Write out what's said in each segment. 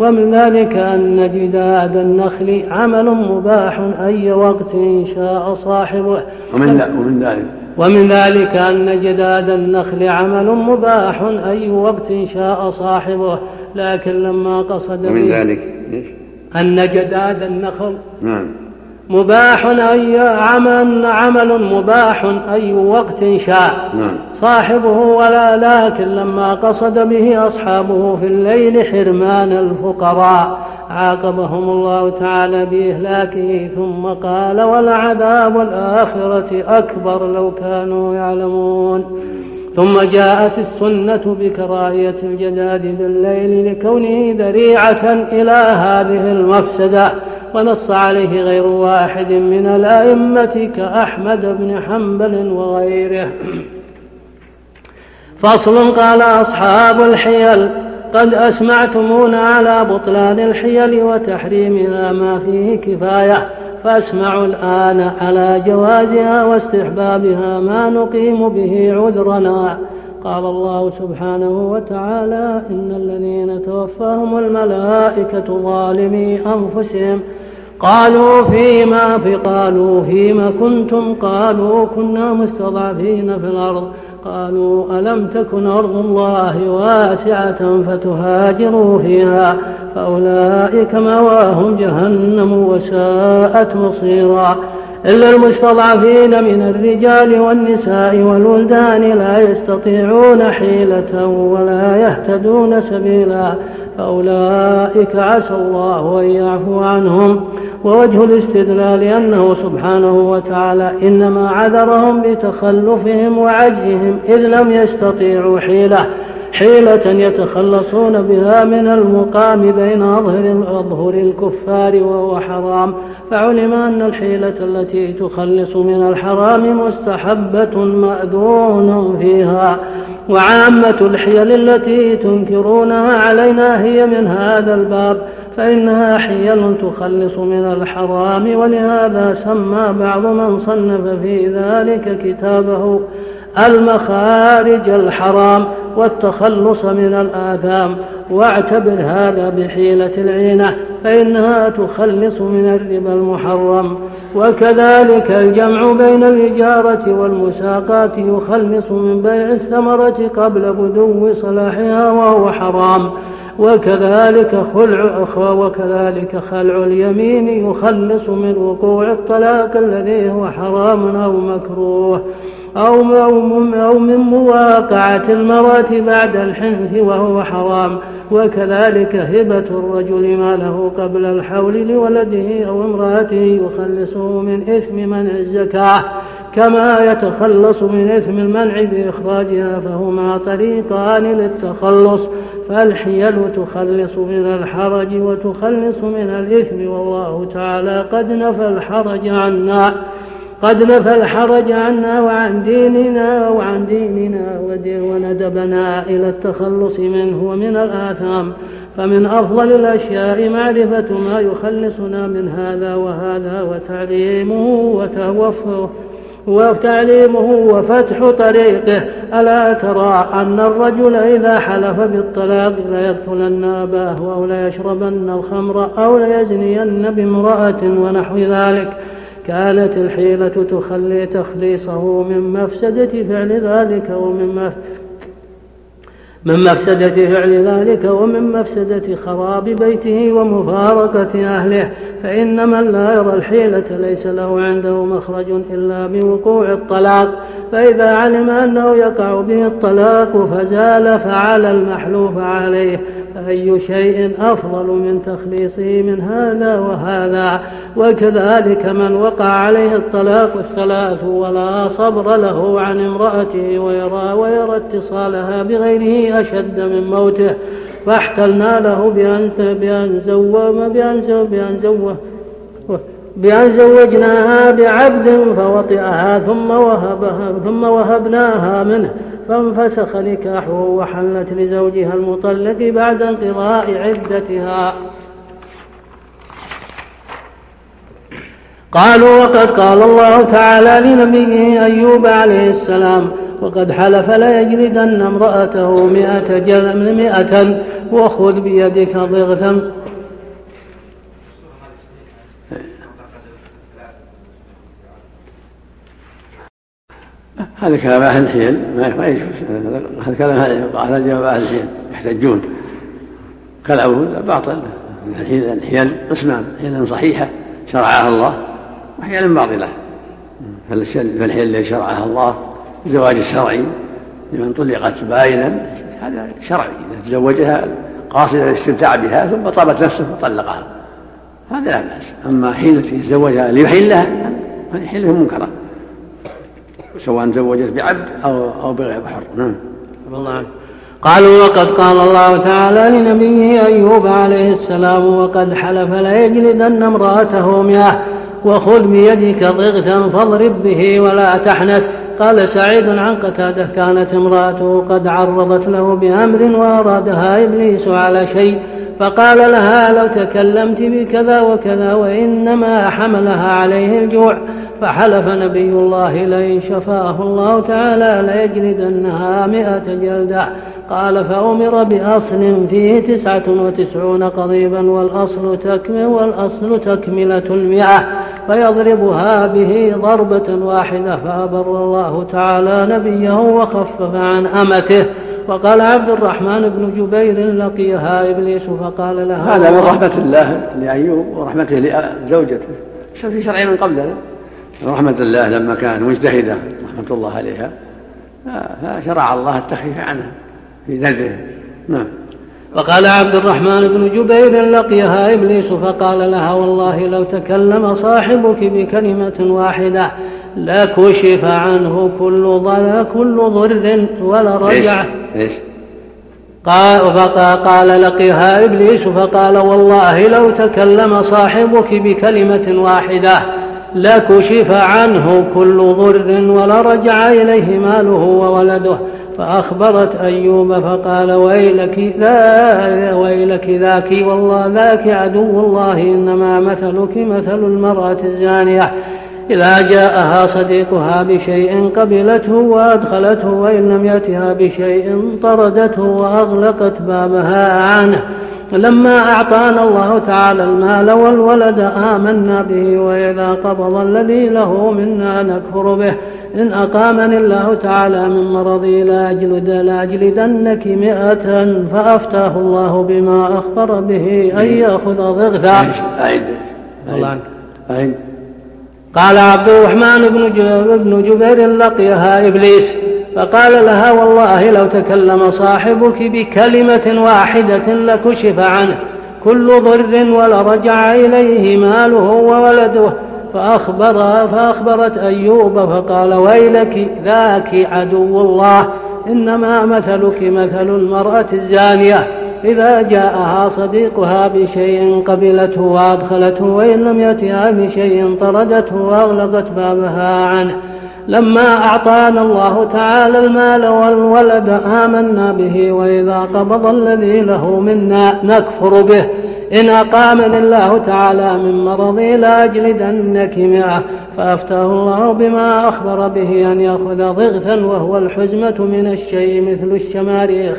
ومن ذلك أن جداد النخل عمل مباح أي وقت شاء صاحبه. ومن, ومن ذلك. ومن ذلك أن جداد النخل عمل مباح أي وقت شاء صاحبه. لكن لما قصد ومن ذلك أن جداد النخل نعم. مباح أي عمل عمل مباح أي وقت شاء. نعم. صاحبه ولا لكن لما قصد به أصحابه في الليل حرمان الفقراء. عاقبهم الله تعالى بإهلاكه ثم قال ولعذاب الآخرة أكبر لو كانوا يعلمون. ثم جاءت السنة بكراهية الجداد بالليل لكونه ذريعة إلى هذه المفسدة. ونص عليه غير واحد من الأئمة كأحمد بن حنبل وغيره. فصل قال أصحاب الحيل قد أسمعتمونا على بطلان الحيل وتحريمها ما فيه كفاية فأسمعوا الآن على جوازها واستحبابها ما نقيم به عذرنا. قال الله سبحانه وتعالى إن الذين توفاهم الملائكة ظالمي أنفسهم قالوا فيما في قالوا فيما كنتم قالوا كنا مستضعفين في الأرض. قالوا ألم تكن أرض الله واسعة فتهاجروا فيها؟ فأولئك مواهم جهنم وساءت مصيرا. إلا المستضعفين من الرجال والنساء والولدان لا يستطيعون حيلة ولا يهتدون سبيلا. فأولئك عسى الله أن يعفو عنهم. ووجه الاستدلال أنه سبحانه وتعالى إنما عذرهم بتخلفهم وعجزهم إذ لم يستطيعوا حيلة. حيلة يتخلصون بها من المقام بين أظهر أظهر الكفار وهو حرام. فعلم أن الحيلة التي تخلص من الحرام مستحبة مأذون فيها. وعامة الحيل التي تنكرونها علينا هي من هذا الباب فإنها حيل تخلص من الحرام ولهذا سمى بعض من صنف في ذلك كتابه المخارج الحرام والتخلص من الآثام. واعتبر هذا بحيلة العينة فإنها تخلص من الربا المحرم. وكذلك الجمع بين الإجارة والمساقات يخلص من بيع الثمرة قبل بدو صلاحها وهو حرام. وكذلك خلع وكذلك خلع اليمين يخلص من وقوع الطلاق الذي هو حرام أو مكروه. أو أو من مواقعة المرأة بعد الحنث وهو حرام وكذلك هبة الرجل ماله قبل الحول لولده أو امرأته يخلصه من إثم منع الزكاة كما يتخلص من إثم المنع بإخراجها فهما طريقان للتخلص فالحيل تخلص من الحرج وتخلص من الإثم والله تعالى قد نفى الحرج عنا. قد نفى الحرج عنا وعن ديننا وعن ديننا وندبنا إلى التخلص منه ومن الآثام. فمن أفضل الأشياء معرفة ما يخلصنا من هذا وهذا وتعليمه وتوفره وتعليمه وفتح طريقه. ألا ترى أن الرجل إذا حلف بالطلاق ليدخلن أباه أو ليشربن الخمر أو ليزنين بامرأة ونحو ذلك. كانت الحيلة تخلي تخليصه من مفسدة فعل ذلك ومن من مفسدة فعل ذلك ومن مفسدة خراب بيته ومفارقة أهله فإن من لا يرى الحيلة ليس له عنده مخرج إلا بوقوع الطلاق. فإذا علم أنه يقع به الطلاق فزال فعلى المحلوف عليه فأي شيء أفضل من تخليصه من هذا وهذا؟ وكذلك من وقع عليه الطلاق الثلاث ولا صبر له عن امرأته ويرى ويرى اتصالها بغيره أشد من موته فاحتلنا له بأن بأن زوم بأن بأن بأن زوجناها بعبد فوطئها ثم وهبها ثم وهبناها منه فانفسخ نكاحه وحلت لزوجها المطلق بعد انقضاء عدتها. قالوا وقد قال الله تعالى لنبيه أيوب عليه السلام وقد حلف ليجلدن امرأته مئة جلد مئة وخذ بيدك ضغثا. هذا كلام أهل الحيل. ما يجوز هذا كلام جواب أهل الحيل. يحتجون. كالعود باطل. الحيل قسمان حيل صحيحة. شرعها الله. وحيل باطلة. فالحيل التي شرعها الله. الزواج الشرعي لمن طلقت باينا هذا شرعي إذا تزوجها قاصدا الاستمتاع بها ثم طابت نفسه فطلقها. هذا لا بأس. أما حين تزوجها ليحلها هذه حله منكره سواء زوجت بعبد أو أو بغير حر. نعم. قالوا وقد قال الله تعالى لنبيه أيوب عليه السلام وقد حلف ليجلدن امرأته مئة وخذ بيدك ضغثا فاضرب به ولا تحنث. قال سعيد عن قتادة كانت امرأته قد عرضت له بأمر وأرادها إبليس على شيء فقال لها لو تكلمت بكذا وكذا وإنما حملها عليه الجوع. فحلف نبي الله لئن شفاه الله تعالى ليجلدنها مئة جلدة. قال فأمر بأصل فيه تسعة وتسعون قضيبا والأصل تكمل والأصل تكملة المئة. فيضربها به ضربة واحدة فأبر الله تعالى نبيه وخفف عن أمته. وقال عبد الرحمن بن جبير لقيها إبليس فقال لها هذا من رحمة الله لأيوب ورحمته لزوجته. في شرع من قبلنا رحمة الله لما كانت مجتهدة رحمة الله عليها. فشرع الله التخفيف عنها في ذنبه نعم. وقال عبد الرحمن بن جبير لقيها إبليس فقال لها والله لو تكلم صاحبك بكلمة واحدة لكشف عنه كل ضر كل ضر ولرجع إيش؟ قال فقال لقيها إبليس فقال والله لو تكلم صاحبك بكلمة واحدة لكشف عنه كل ضر ولرجع إليه ماله وولده. فأخبرت أيوب فقال ويلك ذا ويلك ذاك والله ذاك عدو الله إنما مثلك مثل المرأة الزانية. إذا جاءها صديقها بشيء قبلته وأدخلته وإن لم يأتها بشيء طردته وأغلقت بابها عنه. لما أعطانا الله تعالى المال والولد آمنا به وإذا قبض الذي له منا نكفر به. إن أقامني الله تعالى من مرضي لأجلد لأجلدنك مئة فأفتاه الله بما أخبر به أن يأخذ ضغثا أعد أعد قال عبد الرحمن بن جبير لقيها إبليس. فقال لها والله لو تكلم صاحبك بكلمة واحدة لكشف عنه كل ضر ولرجع إليه ماله وولده. فأخبر فأخبرت أيوب فقال ويلك ذاك عدو الله إنما مثلك مثل المرأة الزانية. إذا جاءها صديقها بشيء قبلته وأدخلته وإن لم يأتها بشيء طردته وأغلقت بابها عنه. لما أعطانا الله تعالى المال والولد آمنا به وإذا قبض الذي له منا نكفر به. إن أقامني الله تعالى من مرضي لأجلدنك مئة. فأفتاه الله بما أخبر به أن يأخذ ضغثا وهو الحزمة من الشيء مثل الشماريخ.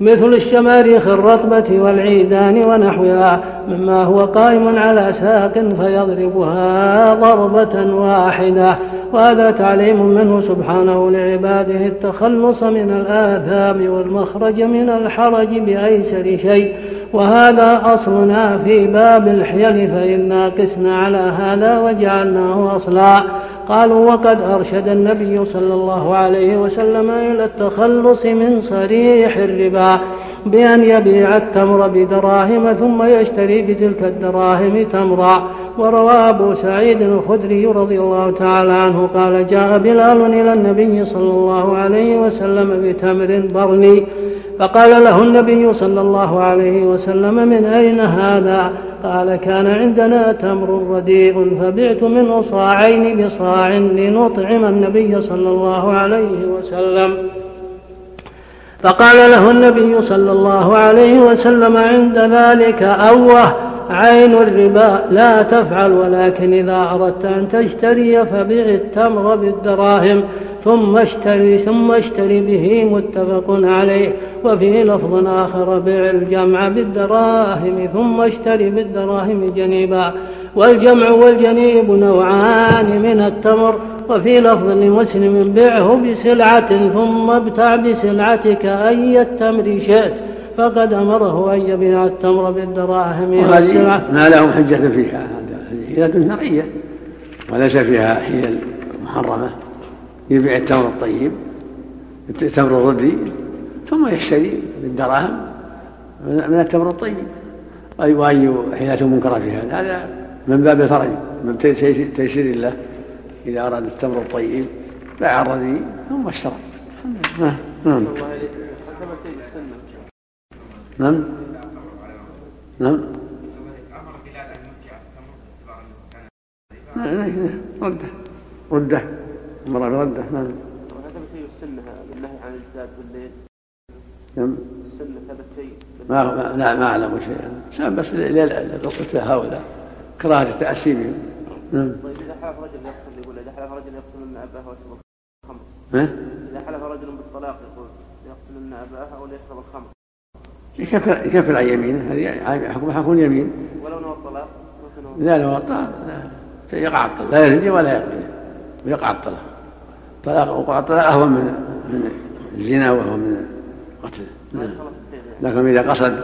مثل الشماريخ الرطبة والعيدان ونحوها. مما هو قائم على ساق فيضربها ضربة واحدة. وهذا تعليم منه سبحانه لعباده التخلص من الآثام والمخرج من الحرج بأيسر شيء. وهذا أصلنا في باب الحيل فإنا قسنا على هذا وجعلناه أصلا. قالوا وقد أرشد النبي صلى الله عليه وسلم إلى التخلص من صريح الربا بأن يبيع التمر بدراهم ثم يشتري بتلك الدراهم تمرا. وروى أبو سعيد الخدري رضي الله تعالى عنه قال جاء بلال إلى النبي صلى الله عليه وسلم بتمر برني فقال له النبي صلى الله عليه وسلم من أين هذا؟ قال كان عندنا تمر رديء فبعت منه صاعين بصاع لنطعم النبي صلى الله عليه وسلم. فقال له النبي صلى الله عليه وسلم عند ذلك أوه عين الربا لا تفعل ولكن إذا أردت أن تشتري فبع التمر بالدراهم. ثم اشتري ثم اشتري به متفق عليه. وفي لفظ آخر بع الجمع بالدراهم ثم اشتري بالدراهم جنيبا. والجمع والجنيب نوعان من التمر. وفي لفظ لمسلم بعه بسلعة ثم ابتع بسلعتك أي التمر شئت. فقد أمره أن يبيع التمر بالدراهم والسلعة. ما لهم حجة فيها. هذه شرعية. وليس فيها حيل محرمة. يبيع التمر الطيب التمر الردي ثم يشتري بالدراهم من التمر الطيب. أي وأي حيلة منكرة في هذا هذا من باب الفرج من تيسير الله. إذا أراد التمر الطيب باع الردي ثم اشترى. نعم. نعم. نعم نعم. رده رده. أمر برده نعم وهذا شيء السنة بالنهي عن الزاد بالليل. نعم. السنة ثبت شيء ما لا ما أعلم شيئا. بس قصه هؤلاء. كراهه التاسي بهم نعم. طيب إذا حلف رجل يقتل يقول إذا حلف رجل يقتل من أباه ويشرب الخمر. إذا حلف رجل بالطلاق يقول يقتل من أباه أو يشرب الخمر. يكفر يكفر عن يمينه هذه حكم حكم يمين. ولو نوى الطلاق لا نوى الطلاق. يقع الطلاق. لا يزني ولا يقبل ويقع الطلاق. طلاق الطلاق اهون من من الزنا وهو من القتل. نعم. لكن إذا قصد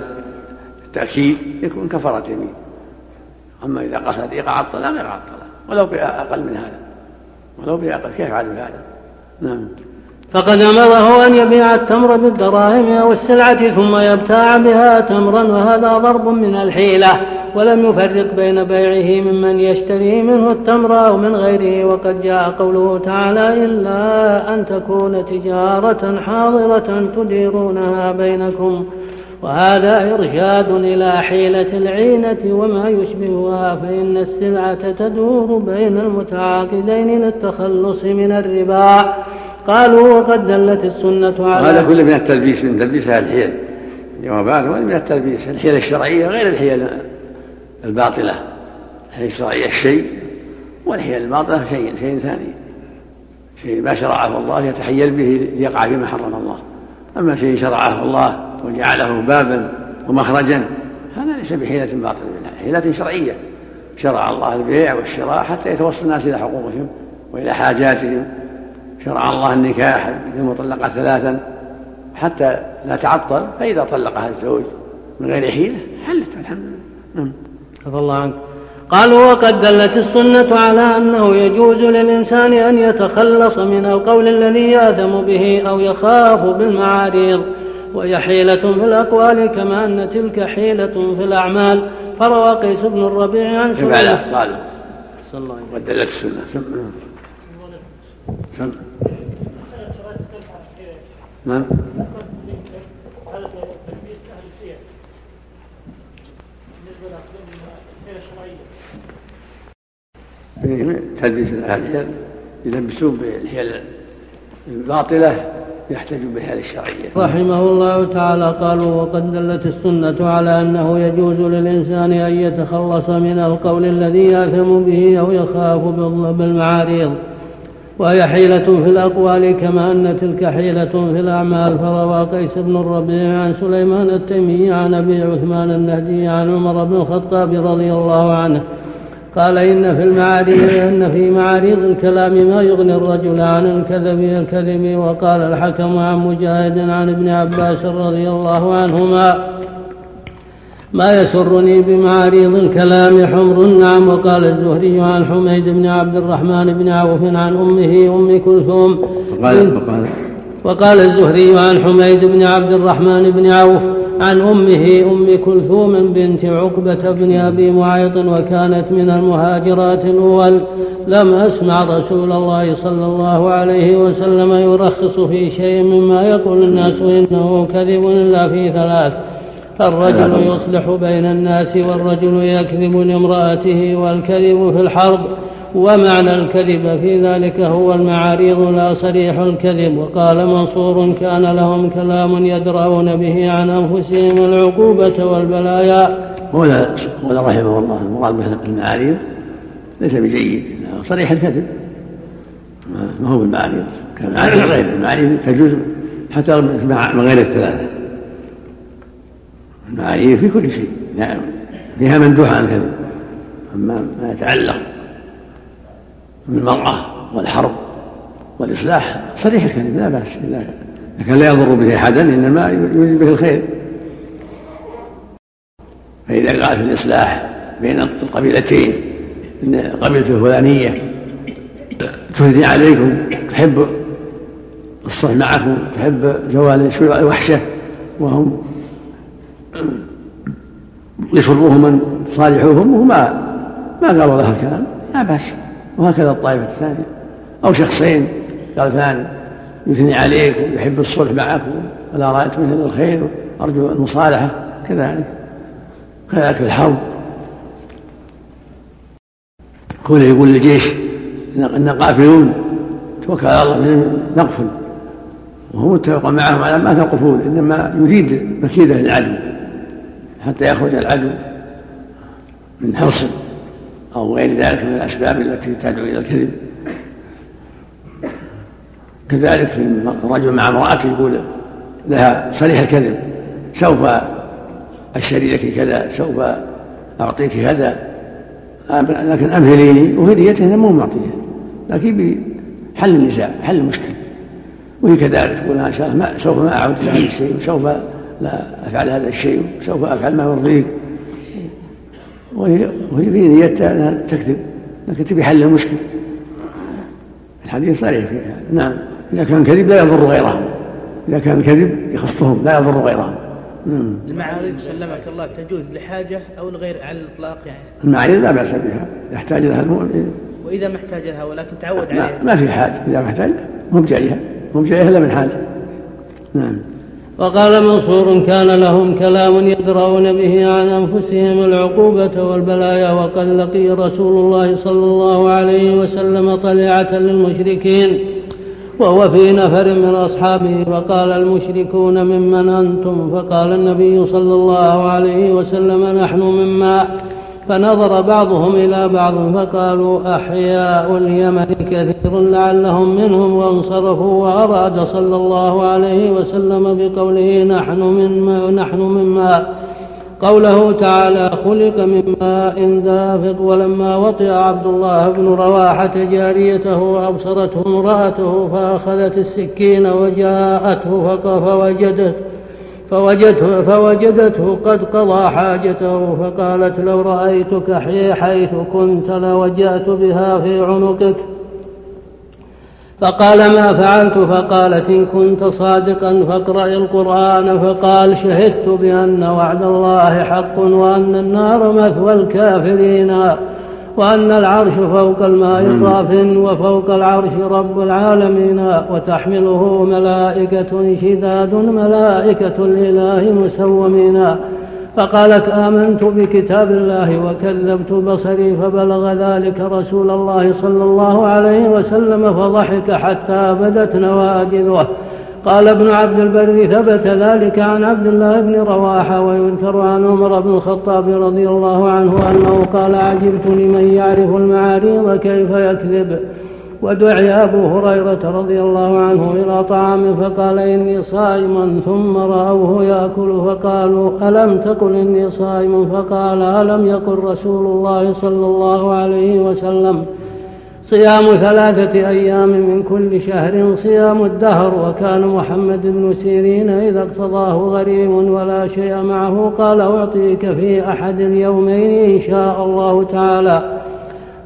التأكيد يكون كفارة يمين. أما إذا قصد إيقاع الطلاق يقع الطلاق. ولو بأقل من هذا. ولو بأقل. كيف يفعل بهذا؟ نعم. فقد أمره أن يبيع التمر بالدراهم أو السلعة ثم يبتاع بها تمرا وهذا ضرب من الحيلة ولم يفرق بين بيعه ممن يشتري منه التمر أو من غيره وقد جاء قوله تعالى إلا أن تكون تجارة حاضرة تديرونها بينكم وهذا إرشاد إلى حيلة العينة وما يشبهها فإن السلعة تدور بين المتعاقدين للتخلص من الربا قالوا وقد دلت السنة على هذا كله من التلبيس من تلبيس هذه الحيل. جوابات من التلبيس. الحيل الشرعية غير الحيل الباطلة. الحيل الشرعية الشيء والحيل الباطلة شيء شيء ثاني. شيء ما شرعه الله يتحيل به ليقع فيما حرم الله. أما شيء شرعه الله وجعله بابا ومخرجا هذا ليس بحيلة باطلة حيلة شرعية. شرع الله البيع والشراء حتى يتوصل الناس إلى حقوقهم وإلى حاجاتهم. شرع الله النكاح للمطلقة ثلاثا حتى لا تعطل فإذا طلقها الزوج من غير حيلة حلت الحمد لله. نعم الله عنك. قالوا وقد دلت السنة على أنه يجوز للإنسان أن يتخلص من القول الذي يأثم به أو يخاف بالمعاريض وهي حيلة في الأقوال كما أن تلك حيلة في الأعمال. فروى قيس بن الربيع عن سنة قالوا صلى الله عليه وسلم. ودلت السنة. نعم. تلبيس أهل يلبسون بالحيل الباطلة يحتج بالحيل الشرعية. رحمه الله تعالى قالوا وقد دلت السنة على أنه يجوز للإنسان أن يتخلص من القول الذي ياثم به أو يخاف بالمعاريض وهي حيلة في الأقوال كما أن تلك حيلة في الأعمال. فروى قيس بن الربيع عن سليمان التيمي عن أبي عثمان النهدي عن عمر بن الخطاب رضي الله عنه. قال إن في المعاريض إن في معاريض الكلام ما يغني الرجل عن الكذب الكذب وقال الحكم عن مجاهد عن ابن عباس رضي الله عنهما ما يسرني بمعاريض الكلام حمر نعم وقال الزهري عن حميد بن عبد الرحمن بن عوف عن أمه أم كلثوم. وقال, وقال, وقال الزهري عن حميد بن عبد الرحمن بن عوف عن أمه أم كلثوم بنت عقبة بن أبي معيط وكانت من المهاجرات الأول. لم أسمع رسول الله صلى الله عليه وسلم يرخص في شيء مما يقول الناس إنه كذب إلا في ثلاث. الرجل يصلح بين الناس والرجل يكذب لامرأته والكذب في الحرب ومعنى الكذب في ذلك هو المعاريض لا صريح الكذب. وقال منصور كان لهم كلام يدرؤون به عن أنفسهم العقوبة والبلايا. هنا قال رحمه الله المراد بالمعاريض ليس بجيد صريح الكذب. ما هو بالمعاريض كالمعاريض غير المعاريض تجوز حتى من غير الثلاثة. المعاريض في كل شيء. نعم فيها مندوح عن الكذب. أما ما يتعلق بالمرأة والحرب والإصلاح صريح الكذب لا بأس لكن لا يضر به أحدا إنما يريد به الخير. فإذا قال في الإصلاح بين القبيلتين إن قبيلة الفلانية تهدي عليكم تحب الصلح معكم تحب زوال الوحشة وهم يسرهم من صالحوهم وما ما قالوا لها الكلام. لا بأس. وهكذا الطائفة الثانية. أو شخصين قال فلان يثني عليك ويحب الصلح معكم ولا رأيت مثل الخير أرجو المصالحة. كذلك. كذلك في الحرب. كونه يقول للجيش إن قافلون توكل على الله نقفل وهو متفق معهم على ما توقفون إنما يريد مكيدة للعدو. حتى يخرج العدو من حرص أو غير ذلك من الأسباب التي تدعو إلى الكذب. كذلك الرجل مع امرأته يقول لها صريح الكذب سوف أشتري لك كذا سوف أعطيك كذا لكن أمهليني وهديته مو معطيها. لكن بحل النزاع حل المشكلة. وهي كذلك تقول إن شاء الله سوف ما أعود إلى هذا الشيء وسوف لا أفعل هذا الشيء وسوف أفعل ما يرضيك وهي وهي في نيتها أنها تكذب لكن تبي حل المشكلة. الحديث صريح فيها. نعم إذا كان كذب لا يضر غيرهم إذا كان كذب يخصهم لا يضر غيرهم نعم. المعارض سلمك الله تجوز لحاجة أو لغير على الإطلاق يعني. المعارض لا بأس بها يحتاج لها المؤمن. وإذا ما احتاج لها ولكن تعود عليها. ما في حاجة. إذا ما احتاج مو بجايها. مو بجايها إلا من حاجة. نعم. وقال منصور كان لهم كلام يدرؤون به عن أنفسهم العقوبة والبلايا وقد لقي رسول الله صلى الله عليه وسلم طليعة للمشركين وهو في نفر من أصحابه فقال المشركون ممن أنتم؟ فقال النبي صلى الله عليه وسلم نحن مما فنظر بعضهم إلى بعض فقالوا أحياء اليمن كثير لعلهم منهم وانصرفوا وأراد صلى الله عليه وسلم بقوله نحن من نحن مما قوله تعالى خلق من ماء دافق ولما وطئ عبد الله بن رواحة جاريته وأبصرته امرأته فأخذت السكين وجاءته فوجدته فوجدته, فوجدته قد قضى حاجته فقالت لو رأيتك حيث كنت لوجأت بها في عنقك. فقال ما فعلت؟ فقالت إن كنت صادقا فاقرأ القرآن. فقال شهدت بأن وعد الله حق وأن النار مثوى الكافرين. وأن العرش فوق الماء طاف وفوق العرش رب العالمين وتحمله ملائكة شداد ملائكة الإله مسومين. فقالت آمنت بكتاب الله وكذبت بصري فبلغ ذلك رسول الله صلى الله عليه وسلم فضحك حتى بدت نواجذه. قال ابن عبد البر ثبت ذلك عن عبد الله بن رواحة ويذكر عن عمر بن الخطاب رضي الله عنه أنه قال عجبت لمن يعرف المعاريض كيف يكذب. ودعي أبو هريرة رضي الله عنه إلى طعام فقال إني صائم ثم رأوه يأكل فقالوا ألم تقل إني صائم؟ فقال ألم يقل رسول الله صلى الله عليه وسلم؟ صيام ثلاثة أيام من كل شهر صيام الدهر وكان محمد بن سيرين إذا اقتضاه غريم ولا شيء معه قال أعطيك في أحد اليومين إن شاء الله تعالى.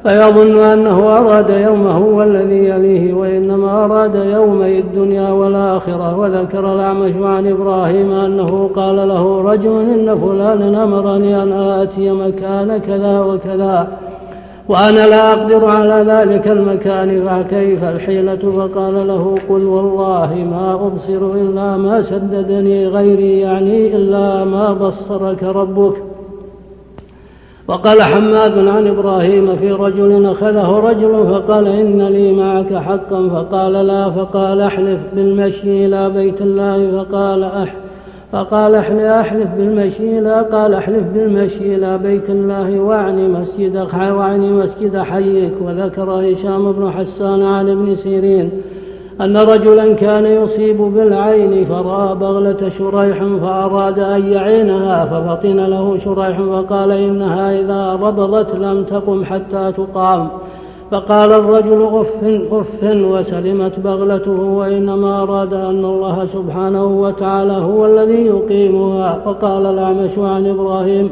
فيظن أنه أراد يومه والذي يليه وإنما أراد يومي الدنيا والآخرة. وذكر الأعمش عن إبراهيم أنه قال له رجل إن فلانا أمرني أن آتي مكان كذا وكذا. وأنا لا أقدر على ذلك المكان فكيف الحيلة فقال له قل والله ما أبصر إلا ما سددني غيري يعني إلا ما بصرك ربك. وقال حماد عن إبراهيم في رجل أخذه رجل فقال إن لي معك حقا فقال لا فقال احلف بالمشي إلى بيت الله فقال أح فقال احلف بالمشي لا قال احلف بالمشي إلى بيت الله واعني مسجد واعني مسجد حيك وذكر هشام بن حسان عن ابن سيرين أن رجلا كان يصيب بالعين فرأى بغلة شريح فأراد أن يعينها ففطن له شريح فقال إنها إذا ربضت لم تقم حتى تقام. فقال الرجل أف أف وسلمت بغلته وإنما أراد أن الله سبحانه وتعالى هو الذي يقيمها. فقال الأعمش عن إبراهيم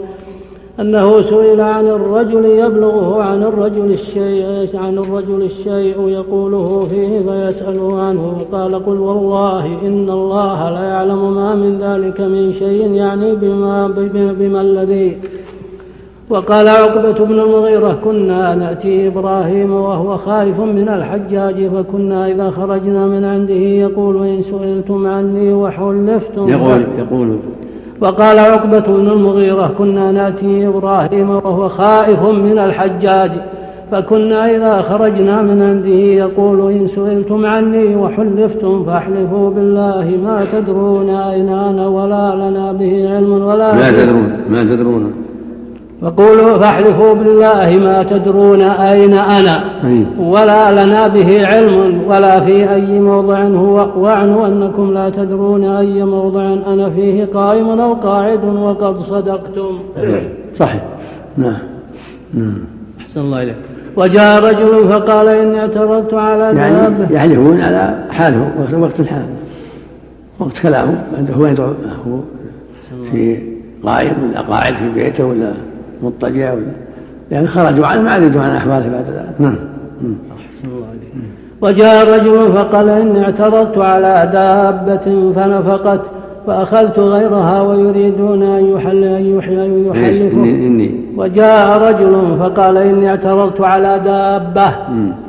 أنه سئل عن الرجل يبلغه عن الرجل الشيء عن الرجل الشيء يقوله فيه فيسأله عنه. فقال قل والله إن الله لا يعلم ما من ذلك من شيء يعني بما بما الذي وقال عقبة بن المغيرة كنا نأتي إبراهيم وهو خائف من الحجاج فكنا إذا خرجنا من عنده يقول إن سئلتم عني وحلفتم. يقول يقول. وقال عقبة بن المغيرة كنا نأتي إبراهيم وهو خائف من الحجاج فكنا إذا خرجنا من عنده يقول إن سئلتم عني وحلفتم فاحلفوا بالله ما تدرون أين أنا ولا لنا به علم ولا ما تدرون ما تدرون. فقولوا فاحلفوا بالله ما تدرون أين أنا. ولا لنا به علم ولا في أي موضع هو واعنوا أنكم لا تدرون أي موضع أنا فيه قائم أو قاعد وقد صدقتم. صحيح. نعم. أحسن الله إليك. وجاء رجل فقال إني اعترضت على يعني يحلفون على حاله وقت الحال. وقت كلامه هو هو في قائم ولا قاعد في بيته ولا مضطجع يعني خرجوا عن ما عددوا عن أحواله بعد ذلك. نعم. وجاء رجل فقال إني اعترضت على دابة فنفقت فأخذت غيرها ويريدون أن يحل أن يحلفوا. وجاء رجل فقال إني اعترضت على دابة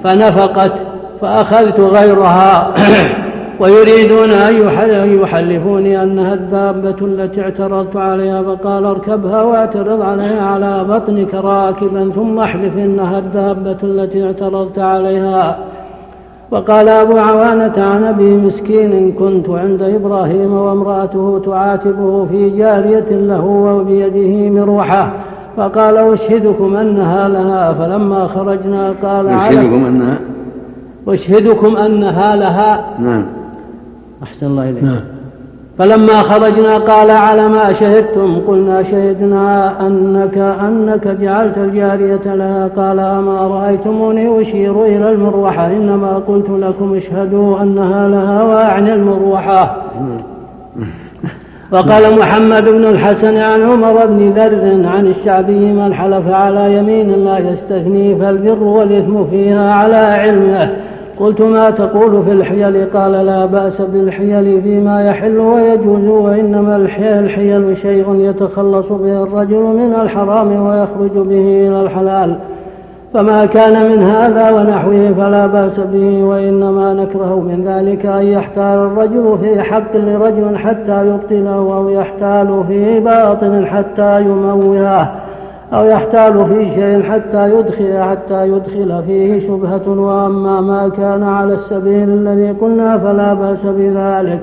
فنفقت فأخذت غيرها. ويريدون أن يحلفوني أنها الدابة التي اعترضت عليها فقال اركبها واعترض عليها على بطنك راكبا ثم احلف إنها الدابة التي اعترضت عليها. وقال أبو عوانة عن أبي مسكين كنت عند إبراهيم وامرأته تعاتبه في جارية له وبيده مروحة. فقال أشهدكم أنها لها. فلما خرجنا قال أشهدكم أنها؟ أشهدكم أنها لها. نعم. أحسن الله إليك. نعم. فلما خرجنا قال على ما شهدتم قلنا شهدنا أنك أنك جعلت الجارية لها. قال أما رأيتموني أشير إلى المروحة؟ إنما قلت لكم اشهدوا أنها لها وأعني المروحة. وقال محمد بن الحسن عن عمر بن ذر عن الشعبي من حلف على يمين لا يستثني فالبر والإثم فيها على علمه. قلت ما تقول في الحيل؟ قال لا بأس بالحيل فيما يحل ويجوز وإنما الحيل شيء يتخلص به الرجل من الحرام ويخرج به إلى الحلال. فما كان من هذا ونحوه فلا بأس به وإنما نكره من ذلك أن يحتال الرجل في حق لرجل حتى يبطله أو يحتال في باطل حتى يموهه. أو يحتال في شيء حتى يدخل حتى يدخل فيه شبهة. وأما ما كان على السبيل الذي قلنا فلا بأس بذلك.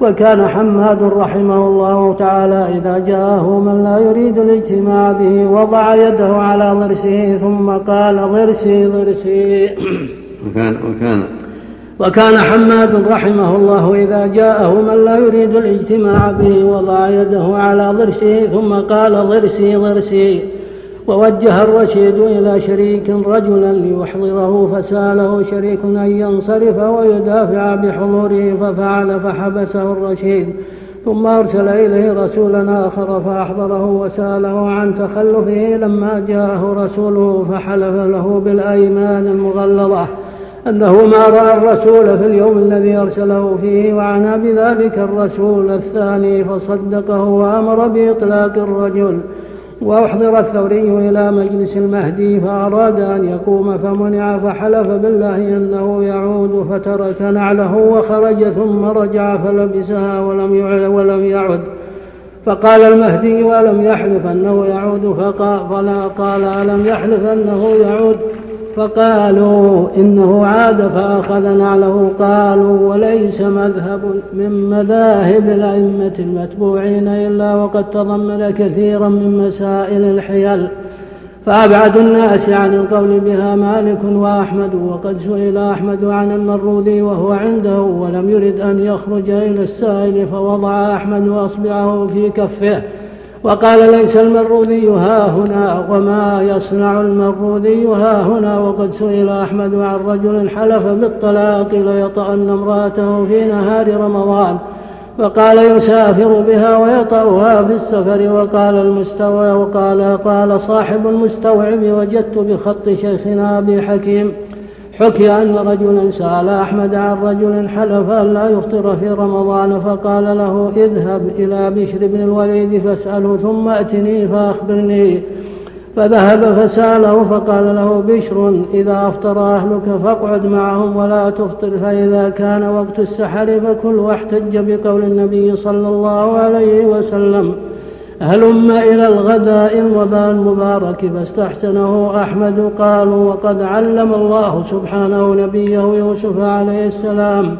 وكان حماد رحمه الله تعالى إذا جاءه من لا يريد الاجتماع به وضع يده على ضرسه ثم قال ضرسي ضرسي. وكان وكان وكان حماد رحمه الله إذا جاءه من لا يريد الاجتماع به وضع يده على ضرسه ثم قال ضرسي ضرسي. ووجه الرشيد إلى شريك رجلا ليحضره فساله شريك أن ينصرف ويدافع بحضوره ففعل فحبسه الرشيد ثم أرسل إليه رسولا آخر فأحضره وسأله عن تخلفه لما جاءه رسوله فحلف له بالأيمان المغلظة أنه ما رأى الرسول في اليوم الذي أرسله فيه وعنى بذلك الرسول الثاني فصدقه وأمر بإطلاق الرجل. وأحضر الثوري إلى مجلس المهدي فأراد أن يقوم فمنع فحلف بالله أنه يعود فترك نعله وخرج ثم رجع فلبسها ولم ولم يعد. فقال المهدي ولم يحلف أنه يعود فقال قال ألم يحلف أنه يعود؟ فقالوا إنه عاد فأخذ نعله قالوا وليس مذهب من مذاهب الأئمة المتبوعين إلا وقد تضمن كثيرا من مسائل الحيل. فأبعد الناس عن القول بها مالك وأحمد وقد سئل أحمد عن المروذي وهو عنده ولم يرد أن يخرج إلى السائل فوضع أحمد أصبعه في كفه. وقال ليس المروذي ها هنا وما يصنع المروذي ها هنا وقد سئل أحمد عن رجل حلف بالطلاق ليطأن امرأته في نهار رمضان وقال يسافر بها ويطأها في السفر وقال المستوى وقال قال صاحب المستوعب وجدت بخط شيخنا أبي حكيم حكي أن رجلا سأل أحمد عن رجل حلف أن لا يفطر في رمضان فقال له اذهب إلى بشر بن الوليد فاسأله ثم أتني فأخبرني. فذهب فسأله فقال له بشر إذا أفطر أهلك فاقعد معهم ولا تفطر فإذا كان وقت السحر فكل واحتج بقول النبي صلى الله عليه وسلم. هلم إلى الغداء الوباء المبارك فاستحسنه أحمد قالوا وقد علم الله سبحانه نبيه يوسف عليه السلام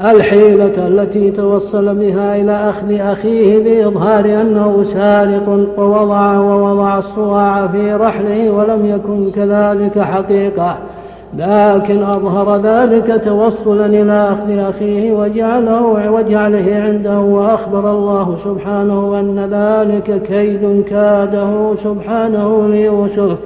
الحيلة التي توصل بها إلى أخذ أخيه بإظهار أنه سارق ووضع ووضع الصواع في رحله ولم يكن كذلك حقيقة لكن أظهر ذلك توصلا إلى أخذ أخيه وجعله وجعله عنده وأخبر الله سبحانه أن ذلك كيد كاده سبحانه ليوسف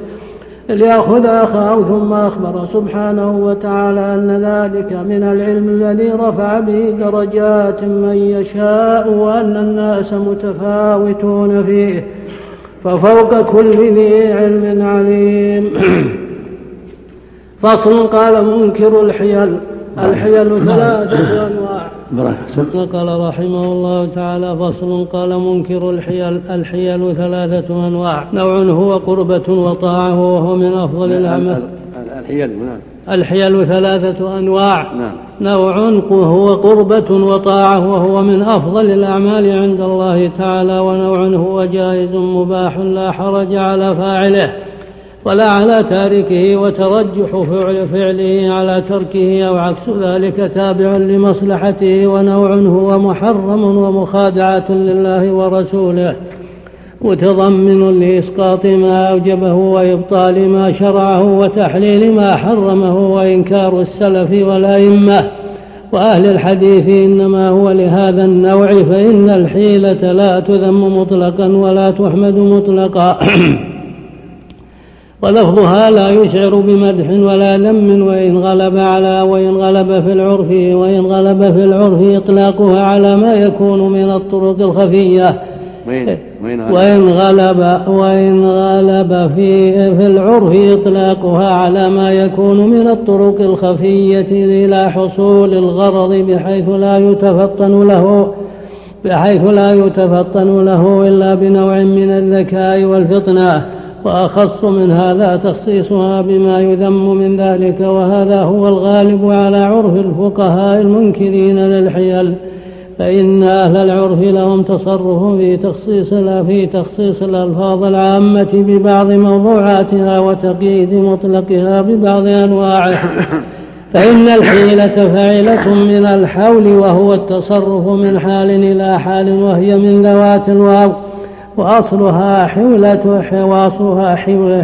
ليأخذ أخاه ثم أخبر سبحانه وتعالى أن ذلك من العلم الذي رفع به درجات من يشاء وأن الناس متفاوتون فيه. ففوق كل ذي علم عليم. فصل قال منكر الحيل. الحيل ثلاثة أنواع. نقل رحمه الله تعالى فصل قال منكر الحيل. الحيل ثلاثة أنواع. نوع هو قربة وطاعة وهو من أفضل الأعمال. الحيل نعم. الحيل ثلاثة أنواع. نعم. نوع هو قربة وطاعة وهو من أفضل الأعمال عند الله تعالى ونوع هو جائز مباح لا حرج على فاعله. ولا على تاركه وترجح فعل فعله على تركه أو عكس ذلك تابع لمصلحته ونوع هو محرم ومخادعة لله ورسوله. متضمن لإسقاط ما أوجبه وإبطال ما شرعه وتحليل ما حرمه وإنكار السلف والأئمة. وأهل الحديث إنما هو لهذا النوع فإن الحيلة لا تذم مطلقا ولا تحمد مطلقا. ولفظها لا يشعر بمدح ولا ذم وإن غلب على وإن غلب في العرف وإن غلب في العرف إطلاقها على ما يكون من الطرق الخفية. وإن غلب وإن غلب في في العرف إطلاقها على ما يكون من الطرق الخفية إلى حصول الغرض بحيث لا يتفطن له بحيث لا يتفطن له إلا بنوع من الذكاء والفطنة. وأخص من هذا تخصيصها بما يذم من ذلك وهذا هو الغالب على عرف الفقهاء المنكرين للحيل. فإن أهل العرف لهم تصرف في تخصيص في تخصيص الألفاظ العامة ببعض موضوعاتها وتقييد مطلقها ببعض أنواعها. فإن الحيلة فاعلة من الحول وهو التصرف من حال إلى حال وهي من ذوات الواو. وأصلها حولة حواصها حولة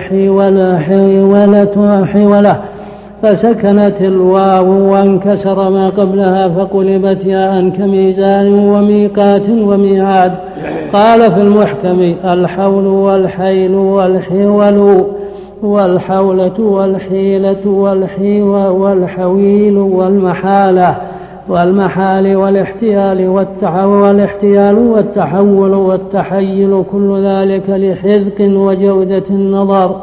حولة حولة فسكنت الواو وانكسر ما قبلها فقلبت ياء كميزان وميقات وميعاد. قال في المحكم الحول والحيل والحول والحولة والحيلة والحيوة والحويل والمحالة. والمحال والاحتيال والاحتيال والتحول والتحيل كل ذلك لحذق وجودة النظر.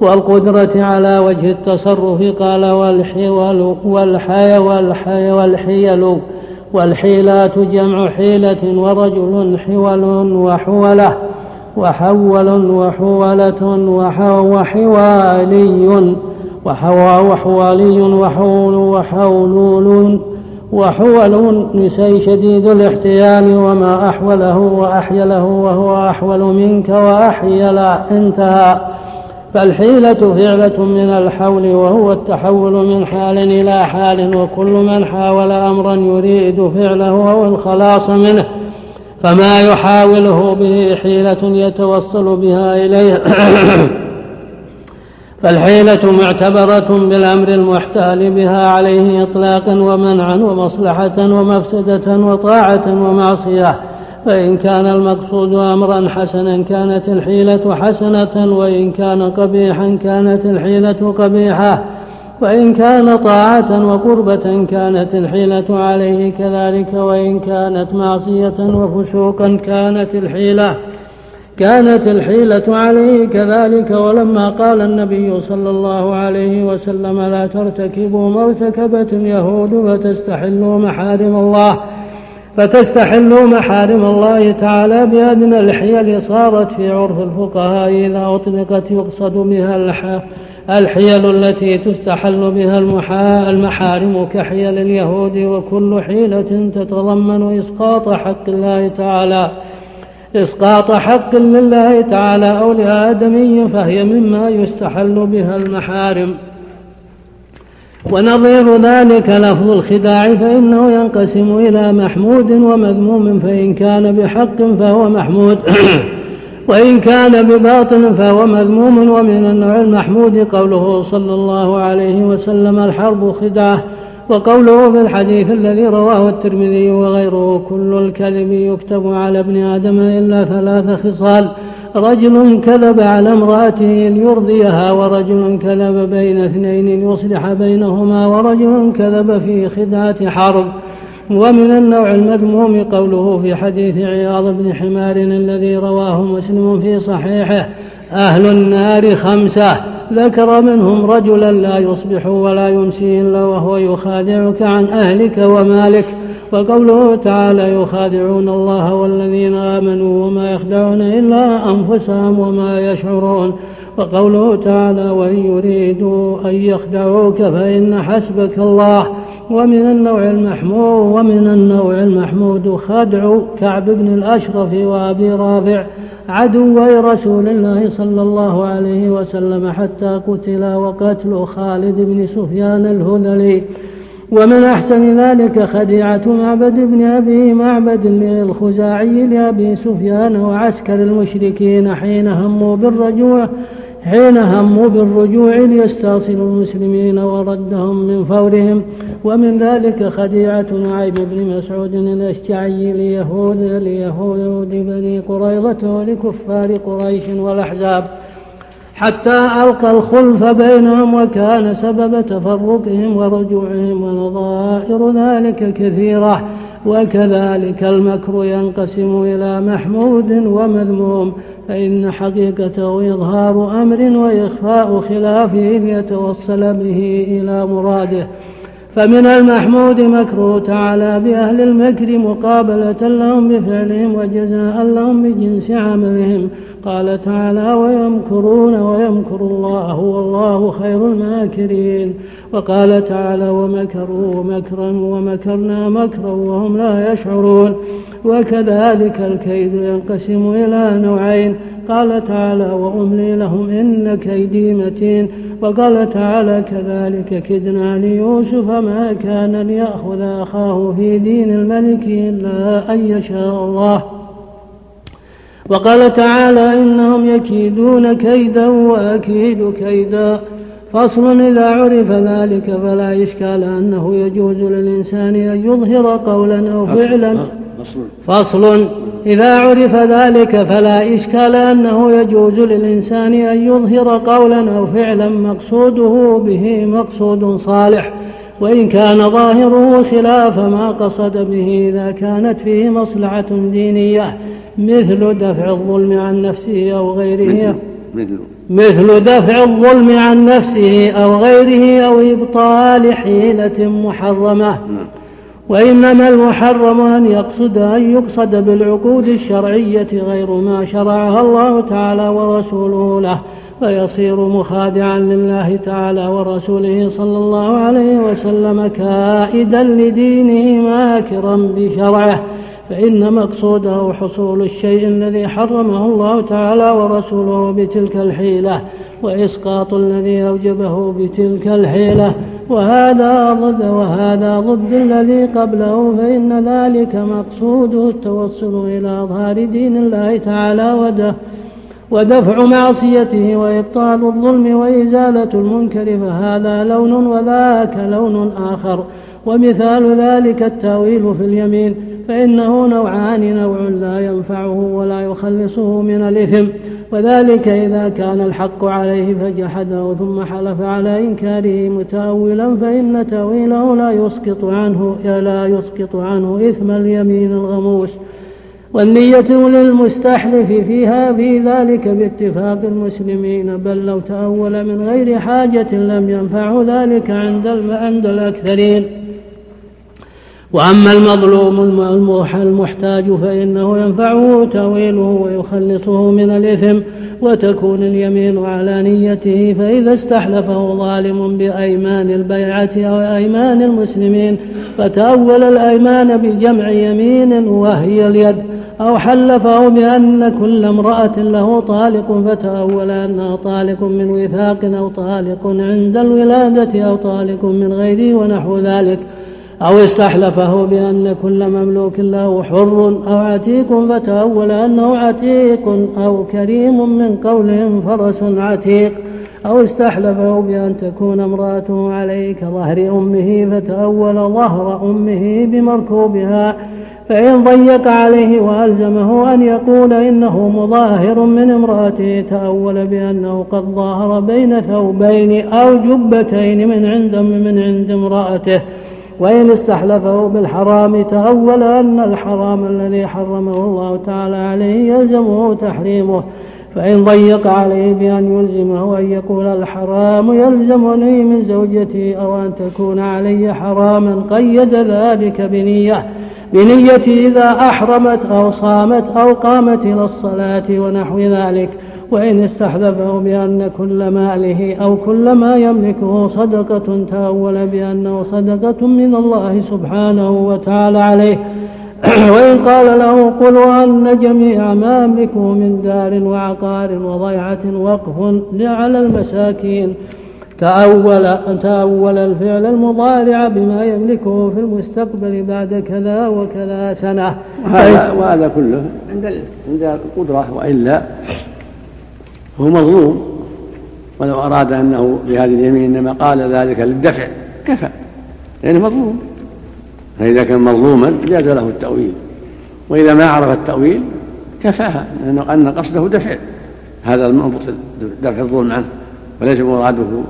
والقدرة على وجه التصرف قال والحول والحي والحي والحيل. والحيلات جمع حيلة ورجل حول وحولة وحول وحولة وحوالي وحوالي وحول وحولول وحول نسي شديد الاحتيال وما أحوله وأحيله وهو أحول منك وأحيل انتهى فالحيلة فعلة من الحول وهو التحول من حال إلى حال وكل من حاول أمرا يريد فعله أو الخلاص منه. فما يحاوله به حيلة يتوصل بها إليه. فالحيلة معتبرة بالأمر المحتال بها عليه إطلاقا ومنعا ومصلحة ومفسدة وطاعة ومعصية. فإن كان المقصود أمرا حسنا كانت الحيلة حسنة وإن كان قبيحا كانت الحيلة قبيحة. وإن كان طاعة وقربة كانت الحيلة عليه كذلك وإن كانت معصية وفسوقا كانت الحيلة. كانت الحيلة عليه كذلك ولما قال النبي صلى الله عليه وسلم لا ترتكبوا ما ارتكبت اليهود فتستحلوا محارم الله. فتستحلوا محارم الله تعالى بأدنى الحيل صارت في عرف الفقهاء إذا أطلقت يقصد بها الحيل التي تستحل بها المحارم كحيل اليهود وكل حيلة تتضمن إسقاط حق الله تعالى. إسقاط حق لله تعالى أو لآدمي فهي مما يستحل بها المحارم. ونظير ذلك لفظ الخداع فإنه ينقسم إلى محمود ومذموم فإن كان بحق فهو محمود. وإن كان بباطل فهو مذموم ومن النوع المحمود قوله صلى الله عليه وسلم الحرب خدعة وقوله في الحديث الذي رواه الترمذي وغيره كل الكذب يكتب على ابن آدم إلا ثلاث خصال. رجل كذب على امرأته ليرضيها ورجل كذب بين اثنين ليصلح بينهما ورجل كذب في خدعة حرب. ومن النوع المذموم قوله في حديث عياض بن حمار الذي رواه مسلم في صحيحه أهل النار خمسة. ذكر منهم رجلا لا يصبح ولا يمسي إلا وهو يخادعك عن أهلك ومالك. وقوله تعالى يخادعون الله والذين آمنوا وما يخدعون إلا أنفسهم وما يشعرون. وقوله تعالى وإن يريدوا أن يخدعوك فإن حسبك الله. ومن النوع المحمود ومن النوع المحمود خدع كعب بن الأشرف وأبي رافع. عدوي رسول الله صلى الله عليه وسلم حتى قتلا وقتل خالد بن سفيان الهذلي. ومن أحسن ذلك خديعة معبد بن أبي معبد الخزاعي لأبي سفيان وعسكر المشركين حين هموا بالرجوع حين هموا بالرجوع ليستأصلوا المسلمين وردهم من فورهم ومن ذلك خديعة نعيم بن مسعود الأشجعي ليهود ليهود بني قريظة ولكفار قريش والأحزاب. حتى ألقى الخلف بينهم وكان سبب تفرقهم ورجوعهم ونظائر ذلك كثيرة وكذلك المكر ينقسم إلى محمود ومذموم. فإن حقيقته إظهار أمر وإخفاء خلافه ليتوصل به إلى مراده. فمن المحمود مكره تعالى بأهل المكر مقابلة لهم بفعلهم وجزاء لهم بجنس عملهم. قال تعالى ويمكرون ويمكر الله والله خير الماكرين. وقال تعالى ومكروا مكرا ومكرنا مكرا وهم لا يشعرون. وكذلك الكيد ينقسم إلى نوعين. قال تعالى وأملي لهم إن كيدي متين. وقال تعالى كذلك كدنا ليوسف ما كان ليأخذ أخاه في دين الملك إلا أن يشاء الله. وقال تعالى إنهم يكيدون كيدا وأكيد كيدا. فصل إذا عرف ذلك فلا إشكال أنه يجوز للإنسان أن يظهر قولا أو فعلا. فصل. إذا عرف ذلك فلا إشكال أنه يجوز للإنسان أن يظهر قولا أو فعلا مقصوده به مقصود صالح. وإن كان ظاهره خلاف ما قصد به إذا كانت فيه مصلحة دينية. مثل دفع الظلم عن نفسه أو غيره. مثل مثل. دفع الظلم عن نفسه أو غيره أو إبطال حيلة محرمة. نعم. وإنما المحرم أن يقصد أن يقصد بالعقود الشرعية غير ما شرعها الله تعالى ورسوله له فيصير مخادعا لله تعالى ورسوله صلى الله عليه وسلم كائدا لدينه ماكرا بشرعه. فإن مقصوده حصول الشيء الذي حرمه الله تعالى ورسوله بتلك الحيلة وإسقاط الذي أوجبه بتلك الحيلة. وهذا ضد وهذا ضد الذي قبله فإن ذلك مقصوده التوصل إلى إظهار دين الله تعالى وده ودفع معصيته وإبطال الظلم وإزالة المنكر فهذا لون وذاك لون آخر. ومثال ذلك التأويل في اليمين. فإنه نوعان نوع لا ينفعه ولا يخلصه من الإثم. وذلك إذا كان الحق عليه فجحده ثم حلف على إنكاره متأولا فإن تأويله لا يسقط عنه لا يسقط عنه إثم اليمين الغموس. والنية للمستحلف فيها في ذلك باتفاق المسلمين بل لو تأول من غير حاجة لم ينفع ذلك عند عند الأكثرين. وأما المظلوم المحتاج فإنه ينفعه تأويله ويخلصه من الإثم وتكون اليمين على نيته فإذا استحلفه ظالم بأيمان البيعة أو أيمان المسلمين فتأول الأيمان بجمع يمين وهي اليد أو حلفه بأن كل امرأة له طالق فتأول أنها طالق من وثاق أو طالق عند الولادة أو طالق من غيره ونحو ذلك أو استحلفه بأن كل مملوك له حر أو عتيق فتأول أنه عتيق أو كريم من قولهم فرس عتيق. أو استحلفه بأن تكون امرأته عليه كظهر أمه فتأول ظهر أمه بمركوبها فإن ضيق عليه وألزمه أن يقول إنه مظاهر من امرأته تأول بأنه قد ظاهر بين ثوبين أو جبتين من عند من عند امرأته. وإن استحلفه بالحرام تأول أن الحرام الذي حرمه الله تعالى عليه يلزمه تحريمه. فإن ضيق عليه بأن يلزمه أن يقول الحرام يلزمني من زوجتي أو أن تكون علي حراما قيد ذلك بنية بنية إذا أحرمت أو صامت أو قامت إلى الصلاة ونحو ذلك. وإن استحلفه بأن كل ماله أو كل ما يملكه صدقة تأول بأنه صدقة من الله سبحانه وتعالى عليه. وإن قال له قل وأن جميع ما أملكه من دار وعقار وضيعة وقف على المساكين. تأول تأول الفعل المضارع بما يملكه في المستقبل بعد كذا وكذا سنة. وهذا, وهذا كله عند عند القدرة وإلا هو مظلوم ولو أراد أنه بهذه اليمين إنما قال ذلك للدفع. كفى لأنه مظلوم. فإذا كان مظلوما جاز له التأويل. وإذا ما عرف التأويل كفاها لأنه أن قصده دفع. هذا المنبط دفع الظلم عنه. وليس مراده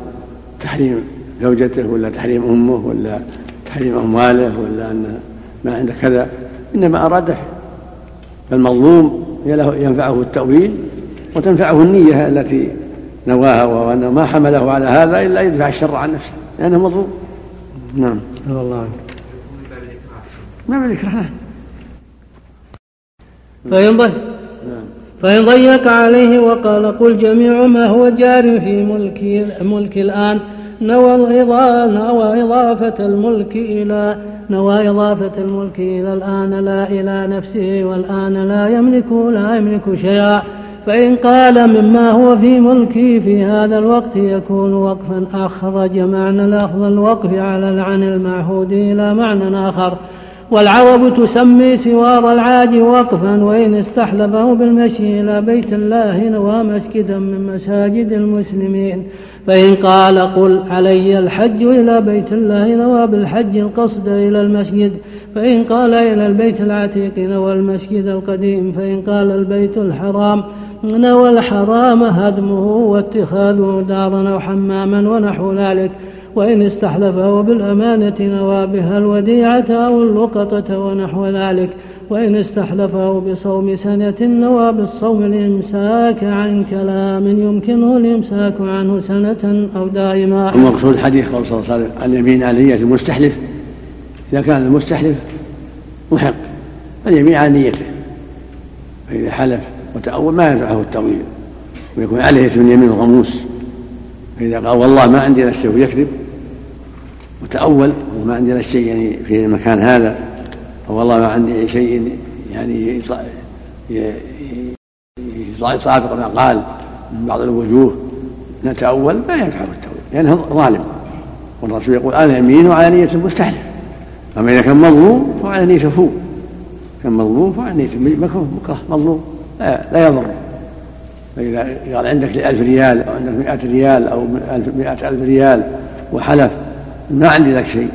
تحريم زوجته ولا تحريم أمه ولا تحريم أمواله ولا أن ما عنده كذا. إنما أراد دفع. فالمظلوم ينفعه التأويل وتنفعه النية التي نواها وأنه ما حمله على هذا إلا يدفع الشر عن نفسه. لأنه مظلوم. نعم. الله عنك ما بالإكراه فإن ضيق نعم. فإن ضيق عليه وقال قل جميع ما هو جار في ملكي ملك الآن. نوى نوى إضافة الملك إلى نوى إضافة الملك إلى الآن. لا إلى نفسه والآن لا يملك لا يملك شيئا. فإن قال مما هو في ملكي في هذا الوقت يكون وقفا أخرج معنى لفظ الوقف على عن المعهود إلى معنى آخر. والعرب تسمي سوار العاج وقفا وإن استحلفه بالمشي إلى بيت الله نوى مسجدا من مساجد المسلمين. فإن قال قل علي الحج إلى بيت الله نوى بالحج القصد إلى المسجد. فإن قال إلى البيت العتيق نوى المسجد القديم. فإن قال البيت الحرام نوى الحرام هدمه واتخاذه دارا أو حماما ونحو ذلك. وإن استحلفه بالأمانة نوى بها الوديعة أو اللقطة ونحو ذلك. وإن استحلفه بصوم سنة نوى بالصوم الإمساك عن كلام يمكنه الإمساك عنه سنة أو دائما. المقصود الحديث قول صلى الله عليه وسلم اليمين على نية المستحلف. إذا كان المستحلف محق اليمين على نيته. فإذا حلف وتأول ما ينفعه التأويل. ويكون عليه اسم اليمين الغموس فإذا قال والله ما عندي إلا الشيء يكذب. وتأول وما عندي إلا الشيء يعني في المكان هذا. والله ما عندي شيء يعني يصادق ما قال من بعض الوجوه. نتأول ما ينفع التأويل لأنه ظالم. والرسول يقول على يمين وعلى نية مستحلف أما إذا كان مظلوم فعلى نية فوق كان مظلوم فعلى نية مكروه مكره مظلوم. لا, لا يضر. فإذا قال عندك ألف ريال أو عندك مئة ريال أو مئة ألف ريال وحلف ما عندي لك شيء.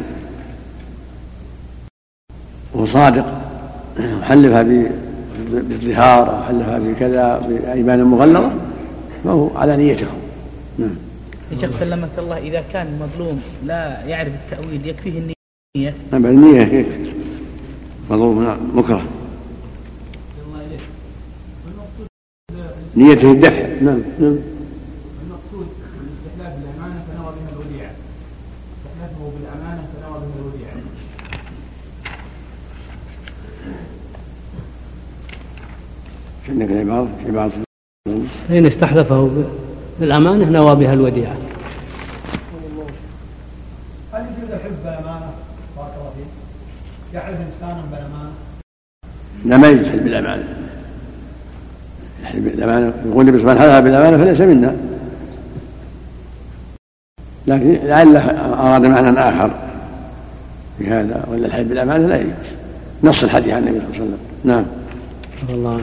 وهو صادق وحلفها بالظهار أو حلفها بكذا بأيمان مغلظة فهو على نيته. نعم. شيخ سلمك الله إذا كان مظلوم لا يعرف التأويل يكفيه النية. نعم النية مظلوم مكره. نيته الدفع. نعم نعم. المقصود بالأمانة فنوى بها الوديعة استحلافه بالأمانة فنوى بها عندك العبارة عبارة إن استحلفه بالأمانة نوى بها الوديعة هل يجوز الحب بالأمانة؟ بارك الله فيك. يحلف إنسانا بالأمانة؟ لا ما يجوز بالأمانة يحلف بالأمانة يقول النبي صلى الله بالأمانة فليس منا. لكن لعله أراد معنى آخر في هذا ولا الحلف بالأمانة لا يجوز. نص الحديث عن النبي صلى الله عليه وسلم. نعم. الله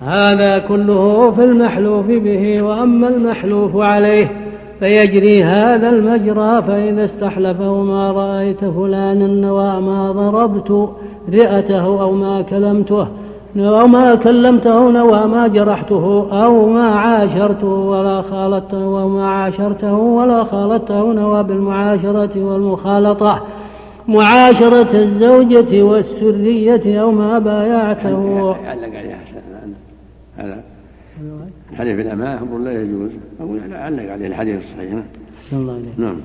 هذا كله في المحلوف به وأما المحلوف عليه فيجري هذا المجرى فإذا استحلفه ما رأيت فلانا نوى ما ضربت رئته أو ما كلمته. أو ما كلمته نوى ما جرحته أو ما عاشرته ولا خالطته أو ما عاشرته ولا خالطته نوى بالمعاشرة والمخالطة. معاشرة الزوجة والسرية أو ما بايعته. علق عليها هذا الحديث بالأمانة أمر لا يجوز. أقول علق عليه الحديث الصحيح. الله نعم.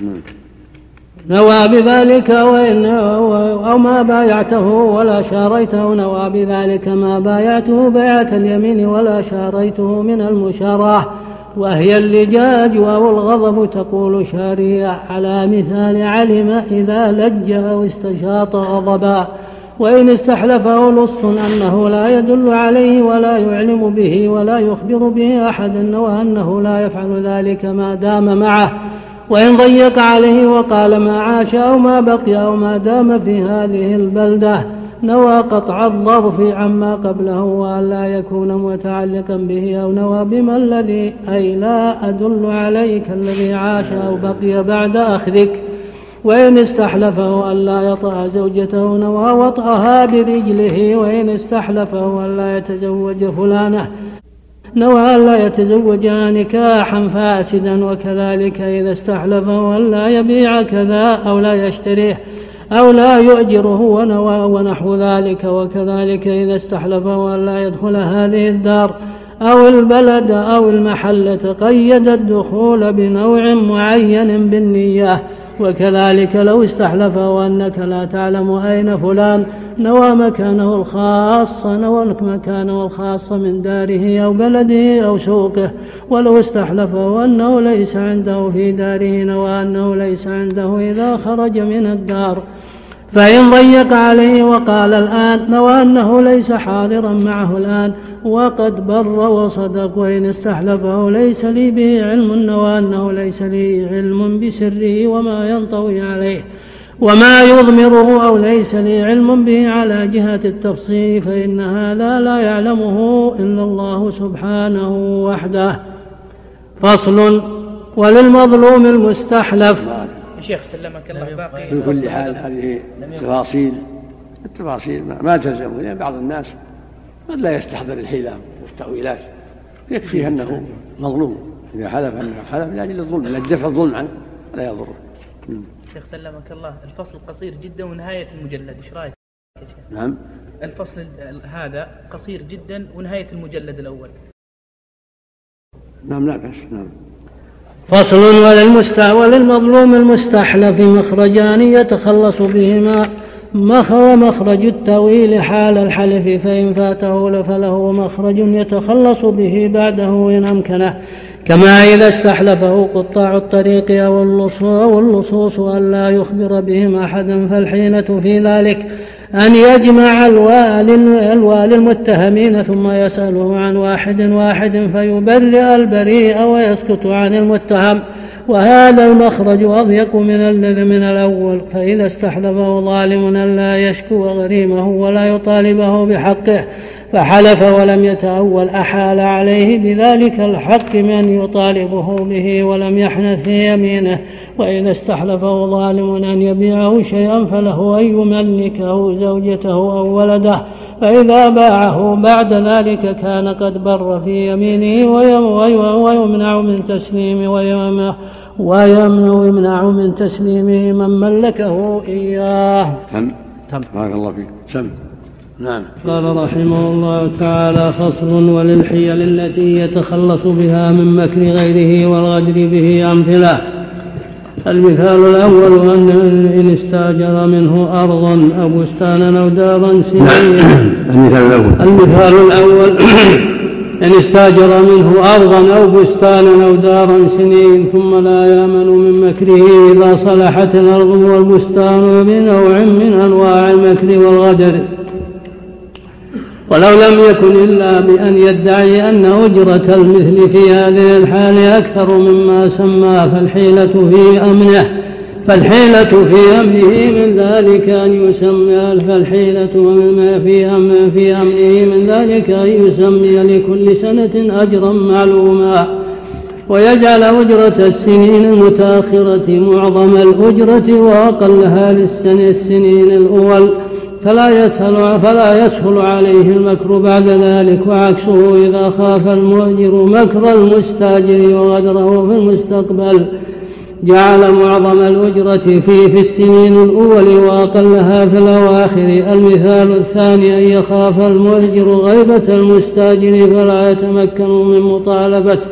نعم. نوى بذلك وإن أو ما بايعته ولا شاريته. نوى بذلك ما بايعته بيعة اليمين ولا شاريته من المشاراه وهي اللجاج أو الغضب تقول شارية على مثال علم إذا لج أو استشاط غضبا وإن استحلفه لص أنه لا يدل عليه ولا يعلم به ولا يخبر به أحدا وأنه لا يفعل ذلك ما دام معه. وإن ضيق عليه وقال ما عاش أو ما بقي أو ما دام في هذه البلدة نوى قطع الظرف عما قبله وأن لا يكون متعلقا به أو نوى بما الذي أي لا أدل عليك الذي عاش أو بقي بعد أخذك وإن استحلفه ألا يطأ زوجته نوى وطأها برجله. وإن استحلفه ألا يتزوج فلانة. نوى ألا يتزوجها نكاحا فاسدا وكذلك إذا استحلفه ألا يبيع كذا أو لا يشتريه أو لا يؤجره ونوى ونحو ذلك وكذلك إذا استحلفه ألا يدخل هذه الدار أو البلد أو المحلة قيد الدخول بنوع معين بالنية وكذلك لو استحلفه أنك لا تعلم أين فلان نوى مكانه الخاص نوى مكانه الخاص من داره أو بلده أو سوقه. ولو استحلفه أنه ليس عنده في داره نوى أنه ليس عنده إذا خرج من الدار. فإن ضيق عليه وقال الآن نوى أنه ليس حاضرا معه الآن. وقد بر وصدق وإن استحلفه ليس لي به علم نوى أنه ليس لي علم بسره وما ينطوي عليه وما يضمره أو ليس لي علم به على جهة التفصيل فإن هذا لا يعلمه إلا الله سبحانه وحده. فصل وللمظلوم المستحلف. شيخ سلمك الله باقي في كل حال هذه التفاصيل. التفاصيل ما تلزم بعض الناس قد لا يستحضر الحيلة والتأويلات. يكفيه أنه مظلوم. إذا حلف أنه حلف لأجل الظلم لأجل دفع الظلم عنه لا يضره. شيخ سلمك الله الفصل قصير جدا ونهاية المجلد إيش رأيك؟ يا شيخ؟ نعم. الفصل هذا قصير جدا ونهاية المجلد الأول. نعم لا بس نعم. فصل وللمست وللمظلوم المستحلف مخرجان يتخلص بهما. ومخرج التأويل حال الحلف فإن فاته فله مخرج يتخلص به بعده إن أمكنه. كما إذا استحلفه قطاع الطريق أو اللصوص أن لا يخبر بهم أحدا فالحيلة في ذلك أن يجمع الوالي, الوالي المتهمين ثم يسأله عن واحد واحد فيبرئ البريء ويسكت عن المتهم. وهذا المخرج أضيق من الذي من الأول فإذا استحلفه ظالم أن لا يشكو غريمه ولا يطالبه بحقه فحلف ولم يتأول أحال عليه بذلك الحق من يطالبه به ولم يحنث في يمينه وإذا استحلفه ظالم أن يبيعه شيئا فله أن يملكه زوجته أو ولده فإذا باعه بعد ذلك كان قد بر في يمينه ويمنع من تسليم ويمنع من تسليمه من ملكه إياه. تم. تم. بارك الله فيك. سم. نعم. قال رحمه الله تعالى فصل وللحيل التي يتخلص بها من مكر غيره والغدر به أمثلة. المثال الأول أن إن استاجر منه أرضا أو بستانا أو دارا سنين المثال الأول. المثال الأول إن استاجر منه أرضا أو بستانا أو دارا سنين ثم لا يأمن من مكره إذا صلحت الأرض والبستان بنوع من أنواع المكر والغدر. ولو لم يكن إلا بأن يدعي أن أجرة المثل في هذه الحال أكثر مما سمى فالحيلة في أمنه. فالحيلة في أمنه من ذلك أن يسمي فالحيلة في أمن في أمنه من ذلك أن يسمي لكل سنة أجرا معلوما. ويجعل أجرة السنين المتأخرة معظم الأجرة وأقلها للسنة السنين الأول. فلا يسهل فلا يسهل عليه المكر بعد ذلك وعكسه إذا خاف المؤجر مكر المستأجر وغدره في المستقبل. جعل معظم الأجرة فيه في السنين الأول وأقلها في الأواخر. المثال الثاني أن يخاف المؤجر غيبة المستاجر فلا يتمكن من مطالبته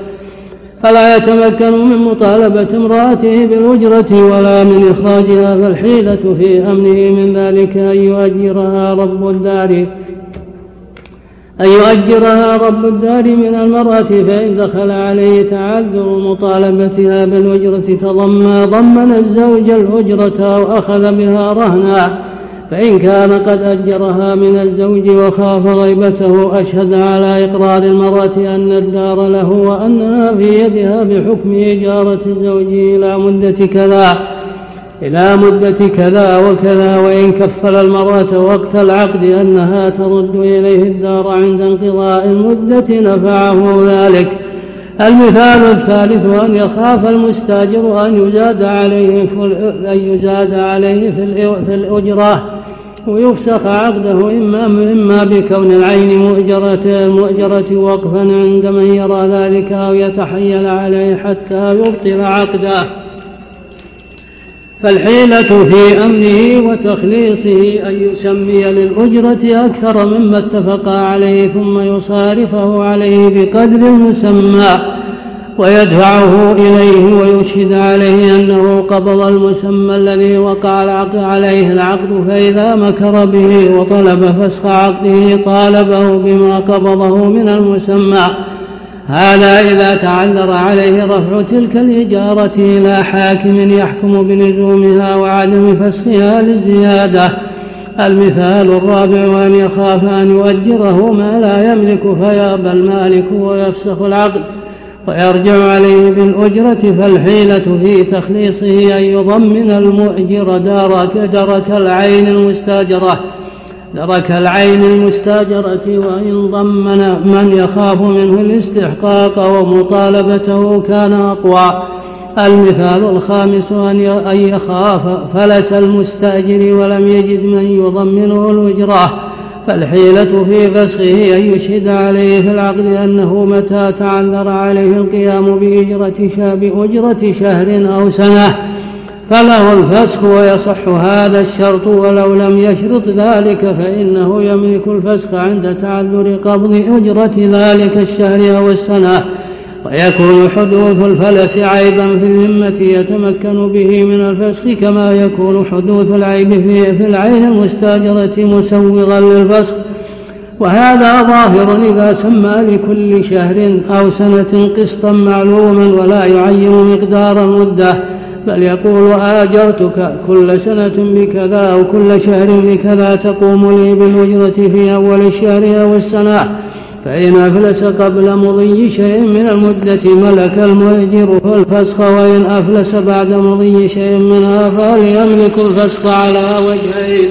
فلا يتمكن من مطالبة امرأته بالأجرة ولا من إخراجها فالحيلة في أمنه من ذلك أن يؤجرها رب الدار. أن يؤجرها رب الدار من المرأة فإن دخل عليه تعذر مطالبتها بالأجرة تضمى ضمن الزوج الأجرة أو أخذ بها رهنا. فإن كان قد أجرها من الزوج وخاف غيبته أشهد على إقرار المرأة أن الدار له وأنها في يدها بحكم إجارة الزوج إلى مدة كذا. إلى مدة كذا وكذا وإن كفل المرأة وقت العقد أنها ترد إليه الدار عند انقضاء المدة نفعه ذلك. المثال الثالث أن يخاف المستاجر أن يزاد عليه في الأجرة ويفسخ عقده إما إما بكون العين مؤجرة المؤجرة وقفا عند من يرى ذلك أو يتحيل عليه حتى يبطل عقده. فالحيلة في أمنه وتخليصه أن يسمي للأجرة أكثر مما اتفقا عليه ثم يصارفه عليه بقدر المسمى ويدفعه إليه ويشهد عليه أنه قبض المسمى الذي وقع العقد عليه العقد فإذا مكر به وطلب فسخ عقده طالبه بما قبضه من المسمى هذا إذا تعذر عليه رفع تلك الإجارة إلى حاكم يحكم بلزومها وعدم فسخها للزيادة. المثال الرابع أن يخاف أن يؤجره ما لا يملك فيأبى المالك ويفسخ العقد ويرجع عليه بالأجرة فالحيلة في تخليصه أن يضمن المؤجر درك درك العين المستاجرة. درك العين المستاجرة وإن ضمن من يخاف منه الاستحقاق ومطالبته كان أقوى. المثال الخامس أن يخاف فلس المستأجر ولم يجد من يضمنه الأجرة. فالحيلة في فسخه أن يشهد عليه في العقد أنه متى تعذر عليه القيام بأجرة شهر أو سنة. فله الفسخ ويصح هذا الشرط ولو لم يشرط ذلك فإنه يملك الفسخ عند تعذر قبض أجرة ذلك الشهر أو السنة. ويكون حدوث الفلس عيبا في الذمة يتمكن به من الفسخ كما يكون حدوث العيب في, العين المستاجرة مسوغا للفسخ وهذا ظاهر إذا سمى لكل شهر أو سنة قسطا معلوما ولا يعين مقدار المدة. بل يقول آجرتك كل سنة بكذا أو كل شهر بكذا تقوم لي بالأجرة في أول الشهر أو السنة. فإن أفلس قبل مضي شيء من المدة ملك المؤجر الفسخ وإن أفلس بعد مضي شيء منها فليملك الفسخ على وجهين.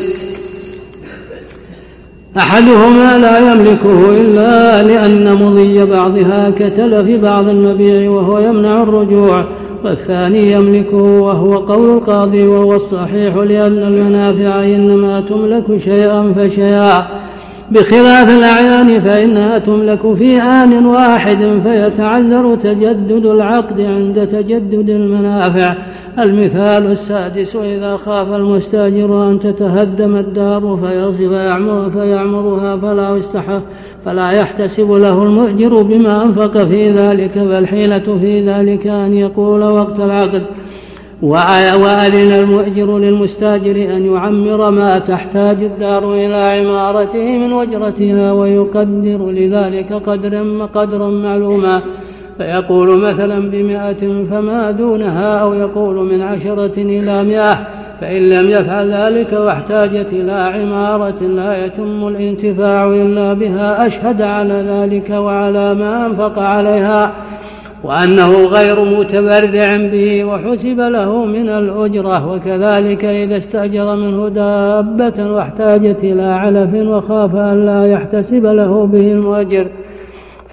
أحدهما لا يملكه إلا لأن مضي بعضها كتلف بعض المبيع وهو يمنع الرجوع. والثاني يملكه وهو قول القاضي وهو الصحيح لأن المنافع إنما تملك شيئا فشيئا. بخلاف الأعيان فإنها تملك في آن واحد فيتعذر تجدد العقد عند تجدد المنافع. المثال السادس إذا خاف المستاجر أن تتهدم الدار فيعمر فيعمرها فلا يستحق فلا يحتسب له المؤجر بما أنفق في ذلك فالحيلة في ذلك أن يقول وقت العقد. وأذن المؤجر للمستاجر أن يعمر ما تحتاج الدار إلى عمارته من وجرتها ويقدر لذلك قدرا قدرا معلوما. فيقول مثلا بمائة فما دونها أو يقول من عشرة إلى مئة. فإن لم يفعل ذلك واحتاجت إلى عمارة لا يتم الانتفاع إلا بها. أشهد على ذلك وعلى ما أنفق عليها. وأنه غير متبرع به وحسب له من الأجرة وكذلك إذا استأجر منه دابة واحتاجت إلى علف وخاف أن لا يحتسب له به المؤجر.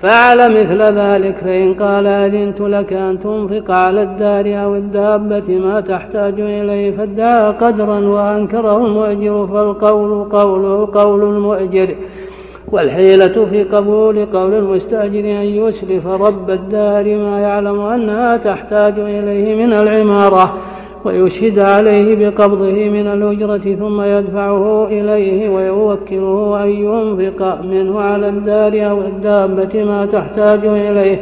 فعل مثل ذلك فإن قال أذنت لك أن تنفق على الدار أو الدابة ما تحتاج إليه فادعى قدرا وأنكره المؤجر فالقول قوله قول المؤجر. والحيلة في قبول قول المستأجر أن يسلف رب الدار ما يعلم أنها تحتاج إليه من العمارة ويشهد عليه بقبضه من الأجرة ثم يدفعه إليه ويوكله أن ينفق منه على الدار أو الدابة ما تحتاج إليه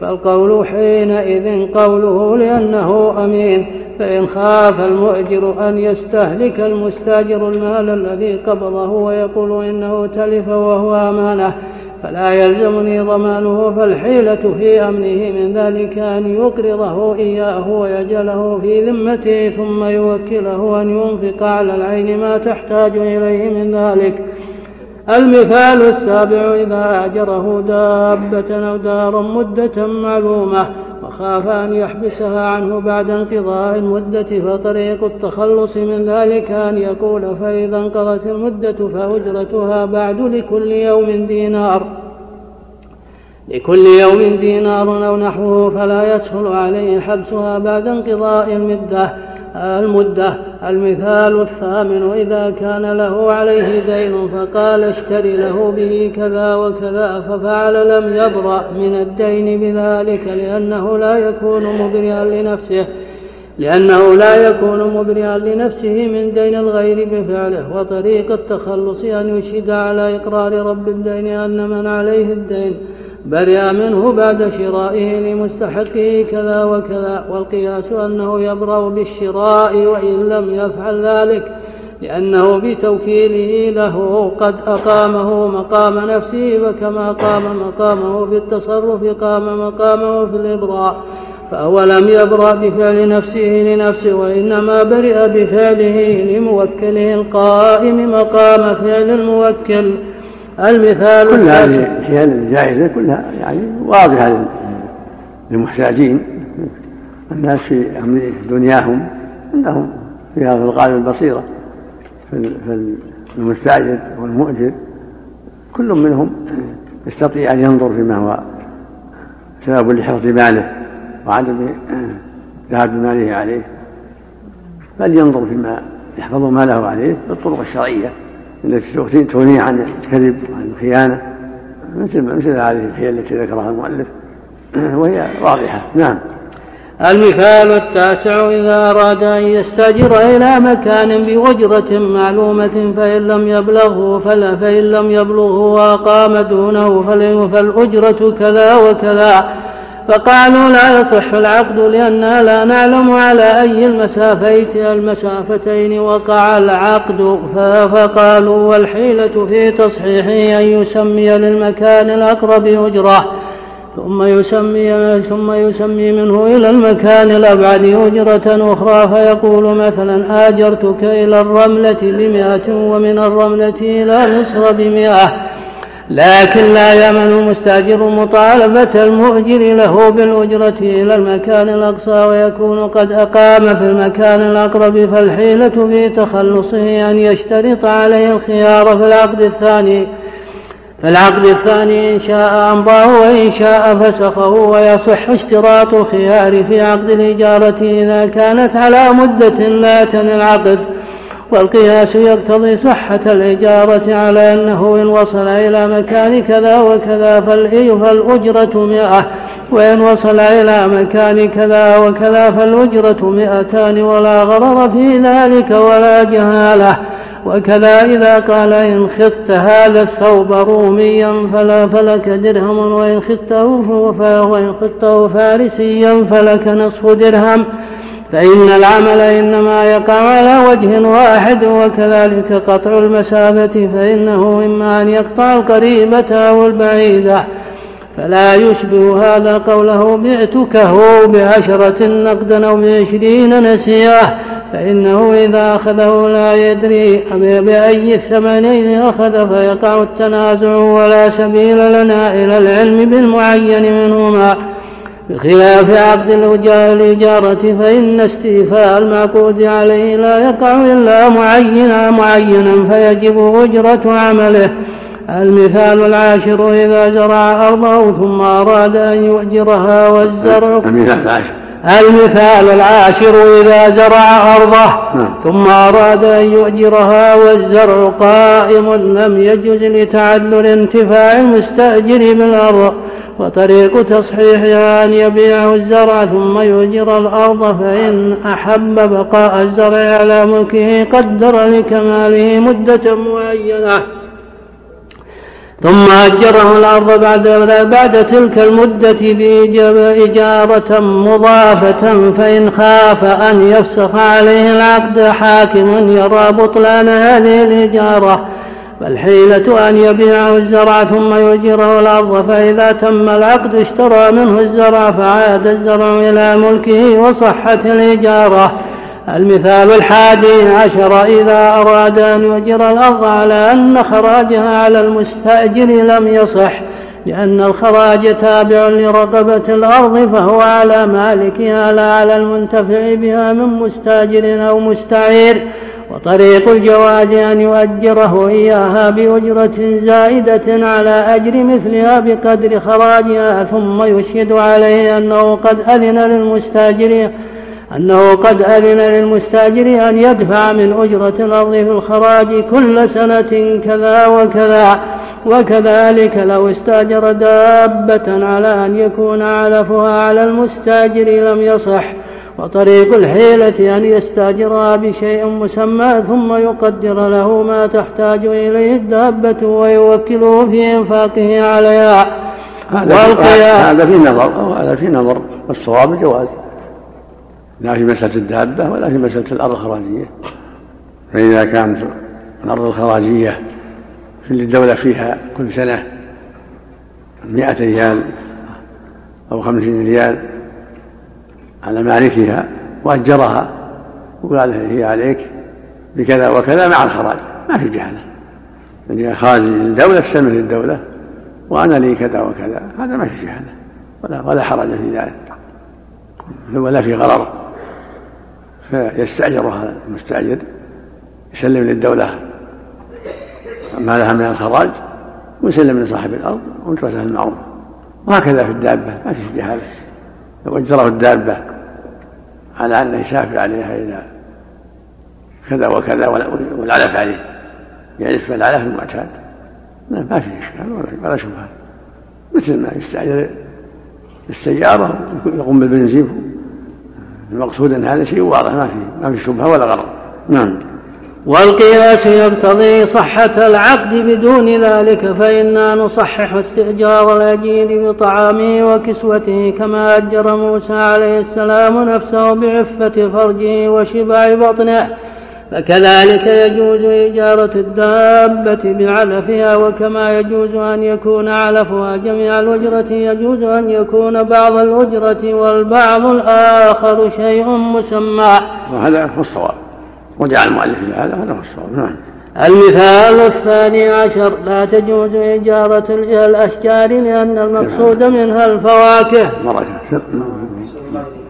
فالقول حينئذ قوله لأنه أمين فإن خاف المؤجر أن يستهلك المستاجر المال الذي قبضه ويقول إنه تلف وهو أمانة فلا يلزمني ضمانه فالحيلة في أمنه من ذلك أن يقرضه إياه ويجله في ذمته ثم يوكله أن ينفق على العين ما تحتاج إليه من ذلك. المثال السابع إذا أجره دابة أو دارا مدة معلومة وخاف أن يحبسها عنه بعد انقضاء المدة فطريق التخلص من ذلك أن يقول فإذا انقضت المدة فأجرتها بعد لكل يوم دينار. لكل يوم دينار أو نحوه فلا يسهل عليه حبسها بعد انقضاء المدة. المدة المثال الثامن إذا كان له عليه دين فقال اشتري له به كذا وكذا ففعل لم يبرأ من الدين بذلك لأنه لا يكون مبرئا لنفسه لأنه لا يكون مبرئا لنفسه من دين الغير بفعله وطريق التخلص أن يشهد على إقرار رب الدين أن من عليه الدين. برئ منه بعد شرائه لمستحقه كذا وكذا والقياس أنه يبرأ بالشراء وإن لم يفعل ذلك لأنه بتوكيله له قد أقامه مقام نفسه فكما قام مقامه في التصرف قام مقامه في الإبراء. فهو لم يبرأ بفعل نفسه لنفسه وإنما برئ بفعله لموكله القائم مقام فعل الموكل. المثال كل هذه الحيل الجائزة كلها يعني واضحة للمحتاجين. الناس في أمر دنياهم عندهم فيها في الغالب البصيرة فالمستأجر والمؤجر كل منهم يستطيع أن ينظر فيما هو سبب لحفظ ماله وعدم ذهاب ماله عليه. بل ينظر فيما يحفظ ماله عليه بالطرق الشرعية. التي تغني عن الكذب وعن الخيانة مثل مثل هذه الحيل التي ذكرها المؤلف. وهي واضحة. نعم. المثال التاسع إذا أراد أن يستأجر إلى مكان بأجرة معلومة فإن لم يبلغه فلا فإن لم يبلغه وأقام دونه فالأجرة كذا وكذا. فقالوا لا يصح العقد لأننا لا نعلم على أي المسافتين وقع العقد. فقالوا والحيلة في تصحيحه أن يسمي للمكان الأقرب أجرة ثم يسمي ثم يسمي منه إلى المكان الأبعد أجرة أخرى. فيقول مثلا آجرتك إلى الرملة بمئة ومن الرملة إلى مصر بمئة. لكن لا يأمن المستأجر مطالبة المؤجر له بالأجرة إلى المكان الأقصى ويكون قد أقام في المكان الأقرب فالحيلة في تخلصه أن يشترط عليه الخيار في العقد الثاني. فالعقد الثاني إن شاء أمضاه وإن شاء فسخه ويصح اشتراط الخيار في عقد الإجارة إذا كانت على مدة لا تني العقد والقياس يقتضي صحة الإجارة على أنه إن وصل إلى مكان كذا وكذا فالأجرة مئة. وإن وصل إلى مكان كذا وكذا فالأجرة مئتان ولا غرر في ذلك ولا جهالة. وكذا إذا قال إن خدت هذا الثوب روميا فلا فلك درهم وإن خدته فارسيا فلك نصف درهم. فإن العمل إنما يقع على وجه واحد وكذلك قطع المسافة فإنه إما أن يقطع القريبة أو البعيدة فلا يشبه هذا قوله بعتكه بعشرة نقدا أو بعشرين نسيه فإنه إذا أخذه لا يدري بأي الثمنين أخذ فيقع التنازع ولا سبيل لنا إلى العلم بالمعين منهما. بخلاف عقد الإجارة فإن استيفاء المعقود عليه لا يقع إلا معينا معينا فيجب أجرة عمله. المثال العاشر إذا زرع أرضه ثم أراد أن يؤجرها والزرع المثال العاشر. المثال العاشر إذا زرع أرضه نعم. ثم أراد أن يؤجرها والزرع قائم لم يجز لتعذر انتفاع المستأجر بالأرض. وطريق تصحيحها أن يبيع الزرع ثم يؤجر الأرض فإن أحب بقاء الزرع على ملكه قدر لكماله مدة معينة. ثم أجره الأرض بعد بعد تلك المدة بإجارة مضافة فإن خاف أن يفسخ عليه العقد حاكم يرى بطلان هذه الإجارة. فالحيلة أن يبيعه الزرع ثم يؤجره الأرض فإذا تم العقد اشترى منه الزرع فعاد الزرع إلى ملكه وصحت الإجارة المثال الحادي عشر إذا أراد أن يؤجر الأرض على أن خراجها على المستأجر لم يصح لأن الخراج تابع لرقبة الأرض فهو على مالكها لا على المنتفع بها من مستأجر أو مستعير. وطريق الجواز أن يؤجره إياها بأجرة زائدة على أجر مثلها بقدر خراجها ثم يشهد عليه أنه قد أذن للمستاجر أنه قد أذن للمستاجر أن يدفع من أجرة الأرض في الخراج كل سنة كذا وكذا وكذلك لو استاجر دابة على أن يكون علفها على المستاجر لم يصح. وطريق الحيلة أن يستاجرها بشيء مسمى ثم يقدر له ما تحتاج إليه الدابة ويوكله في إنفاقه عليها. هذا هذا في نظر هذا في نظر. والصواب الجواز لا في مسألة الدابة ولا في مسألة الأرض الخراجية. فإذا كانت الأرض الخراجية في الدولة فيها كل سنة مئة ريال أو خمسين ريال على مالكها وأجرها وقال هي عليك بكذا وكذا مع الخراج ما في جهالة يعني خارج الدولة تستمر للدولة وأنا لي كذا وكذا هذا ما في جهالة ولا ولا حرج في ذلك. ولا في غرر. فيستأجرها المستأجر يسلم للدولة ما لها من الخراج ويسلم لصاحب الأرض وانترسها المعروف. وهكذا في الدابة ما في جهالة لو أجره الدابة على أنه يسافر عليها إلى كذا وكذا والعلف عليه. يعرف العلف المعتاد. ما في إشكال ولا شبهة. مثل ما يستعجل السيارة يقوم بالبنزين. المقصود أن هذا شيء واضح ما في ما في شبهة ولا غرض. نعم. والقياس يقتضي صحة العقد بدون ذلك فإنا نصحح استئجار الأجير بطعامه وكسوته كما أجر موسى عليه السلام نفسه بعفة فرجه وشبع بطنه. فكذلك يجوز إجارة الدابة بعلفها وكما يجوز أن يكون علفها جميع الأجرة يجوز أن يكون بعض الأجرة والبعض الآخر شيء مسمى. وهذا هو الصواب. وجعل المؤلف في هذا هذا هو الصواب. نعم. المثال الثاني عشر لا تجوز إجارة الأشجار لأن المقصود منها الفواكه. مرة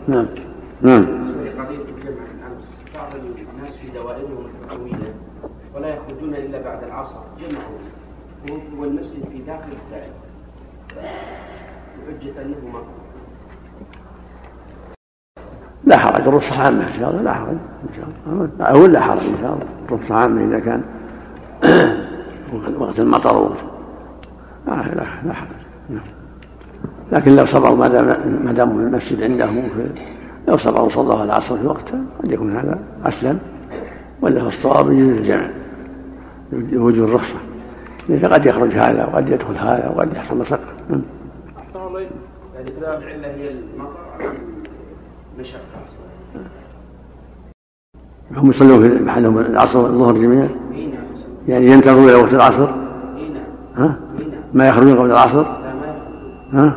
نعم. نعم. ولا يخرجون إلا بعد العصر. جمعوا. والمسجد في داخل الدائرة. بحجة أنه مطر لا حرج. الرخصة عامة إن شاء الله لا حرج. الله أقول لا حرج إن شاء الله. الرخصة عامة إذا كان. وقت المطر لا لا, لا حرج. نعم. لكن لو صبروا ما دام ما دام المسجد عندهم لو صبروا صلوا العصر في وقته قد يكون هذا أسلم. ولا في الصواب يجوز الجمع. وجود الرخصة. لأن قد يخرج هذا وقد يدخل هذا وقد يحصل مشقة نعم. يعني العلة هي المطر مشقة هم يصلون في محلهم العصر والظهر جميعا؟ يعني ينتظرون إلى وقت العصر؟ ها؟ ما يخرجون قبل العصر؟ ها؟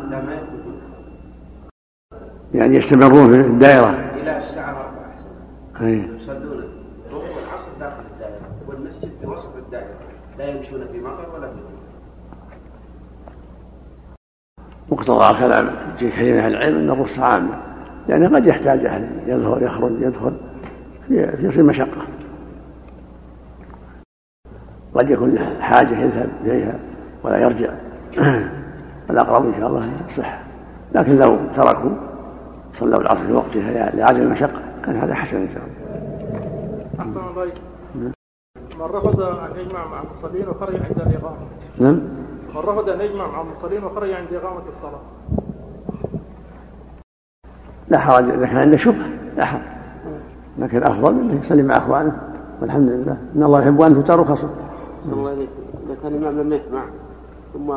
يعني يستمرون في الدائرة؟ إلى الساعة 4 أحسن يصلون الظهر والعصر داخل الدائرة والمسجد في وسط الدائرة لا يمشون في مطر ولا في مقتضى كلام كثير من أهل العلم ان الرخصه عامه لأنه قد يحتاج أهل يظهر يخرج يدخل. يصير مشقة. قد يكون له حاجة يذهب إليها ولا يرجع. والأقرب إن شاء الله الصحة لكن لو تركوا صلوا العصر في وقتها لعدم المشقة. كان هذا حسن إن شاء الله. من رفض أن يجمع مع المصلين وخرج عند الإقامة. نعم. من رفض أن يجمع مع المصلين وخرج عند إقامة الصلاة. لا حرج. إذا كان عنده شبهة لا حرج. لكن الافضل أنه يصلي مع أخوانه والحمد لله إن الله يحب أن تؤتى رخصه. الله إذا كان الإمام لم يجمع ثم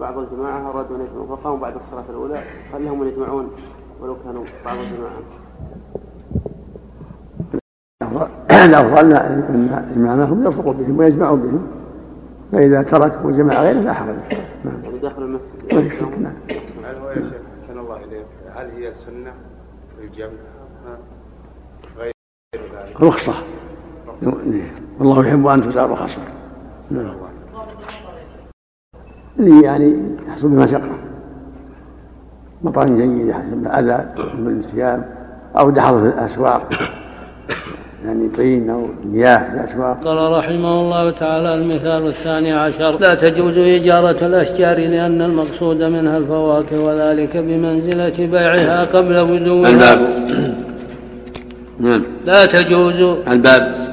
بعض الجماعة أرادوا أن يجمعوا فقاموا بعد الصلاة الأولى قال لهم أن يجمعون ولو كانوا بعض الجماعة. الأفضل أن إمامهم يرفقوا بهم ويجمعوا بهم فإذا ترك وجمع غيره لا حرج. نعم. يعني داخل المسجد. نعم. هل هو يا شيخ أحسن الله إليك هل هي سنة الجمع رخصة. والله يحب أن تزار رخصة. نعم. اللي يعني يحصل بمشقة مطعم جيد يحصل أذى من الثياب أو دحض في الأسواق. يعني طين أو مياه في الأسواق. قال رحمه الله تعالى المثال الثاني عشر. لا تجوز إجارة الأشجار لأن المقصود منها الفواكه وذلك بمنزلة بيعها قبل بدوها الباب. نعم. لا تجوز الباب.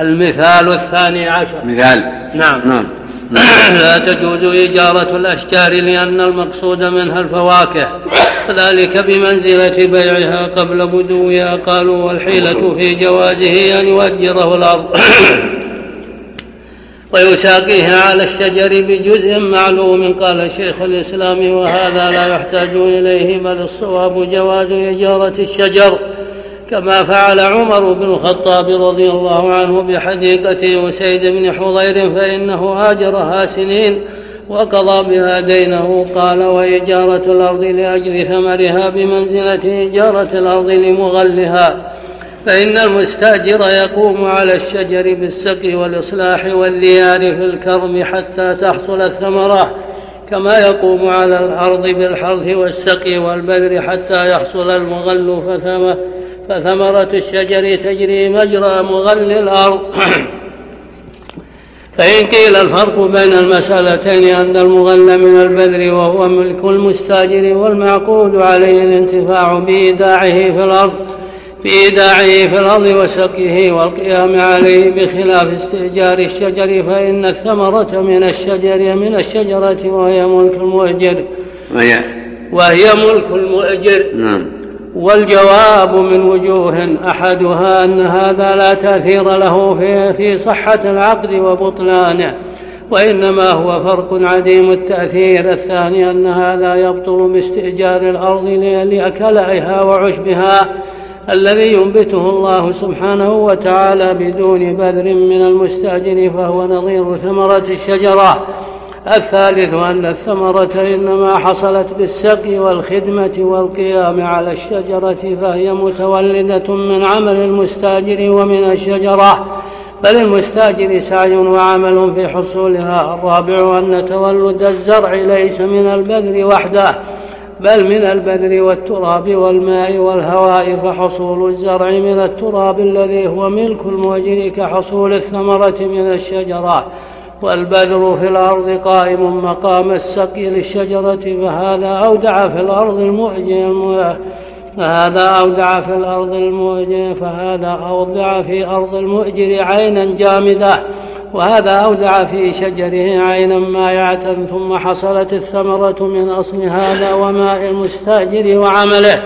المثال الثاني عشر. مثال. نعم. نعم. لا تجوز إجارة الأشجار لأن المقصود منها الفواكه. وذلك بمنزلة بيعها قبل بدوها قالوا والحيلة في جوازه أن يؤجره الأرض. ويساقيها على الشجر بجزء معلوم قال شيخ الإسلام وهذا لا يحتاج إليه بل الصواب جواز إجارة الشجر. كما فعل عمر بن الخطاب رضي الله عنه بحديقة أسيد بن حضير فإنه آجرها سنين وقضى بها دينه. قال وإجارة الأرض لأجل ثمرها بمنزلة إجارة الأرض لمغلها فإن المستأجر يقوم على الشجر بالسقي والإصلاح والليار في الكرم حتى تحصل الثمرة كما يقوم على الأرض بالحرث والسقي والبذر حتى يحصل المغل فثمه فثمرة الشجر تجري مجرى مغل الأرض. فإن قيل الفرق بين المسألتين أن المغل من البذر وهو ملك المستاجر والمعقود عليه الانتفاع بإيداعه في الأرض بإيداعه في الأرض وسقيه والقيام عليه بخلاف استئجار الشجر فإن الثمرة من الشجر من الشجرة وهي ملك المؤجر. وهي؟ ملك المؤجر. نعم. والجواب من وجوه أحدها أن هذا لا تأثير له في, في صحة العقد وبطلانه وإنما هو فرق عديم التأثير. الثاني أن هذا يبطل باستئجار الأرض لأكلائها وعشبها الذي ينبته الله سبحانه وتعالى بدون بذر من المستأجر فهو نظير ثمرة الشجرة. الثالث أن الثمرة إنما حصلت بالسقي والخدمة والقيام على الشجرة فهي متولدة من عمل المستاجر ومن الشجرة بل المستاجر سعي وعمل في حصولها. الرابع أن تولد الزرع ليس من البذر وحده بل من البذر والتراب والماء والهواء فحصول الزرع من التراب الذي هو ملك المؤجر كحصول الثمرة من الشجرة. والبذر في الأرض قائم مقام السقي للشجرة فهذا أودع في الأرض المؤجر فهذا أودع في الأرض المؤجر فهذا أودع في أرض المؤجر عينا جامدة وهذا أودع في شجره عينا مائعة ثم حصلت الثمرة من أصل هذا وماء المستأجر وعمله.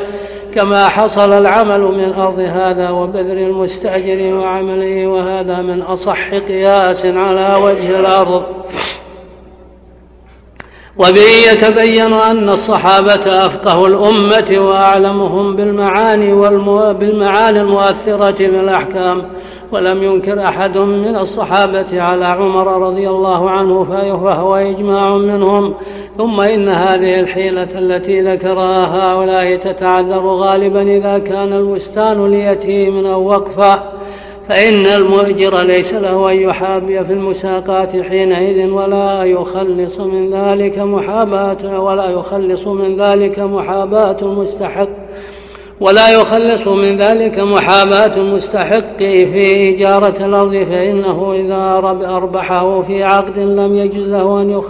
كما حصل العمل من أرض هذا وبذر المستأجر وعمله وهذا من أصح قياس على وجه الأرض وبه يتبين أن الصحابة أفقه الأمة وأعلمهم بالمعاني. بالمعاني المؤثرة في الأحكام ولم ينكر أحد من الصحابة على عمر رضي الله عنه فهو إجماع منهم. ثم إن هذه الحيلة التي ذكرها هؤلاء تتعذر غالبا إذا كان البستان ليتيم أو وقفا فإن المؤجر ليس له أن يحابي في المساقات حينئذ ولا يخلص من ذلك محاباة ولا يخلص من ذلك محاباة المستحق ولا يخلص من ذلك محاباة المستحق في إجارة الأرض فإنه إذا أربحه في عقد لم يجز له أن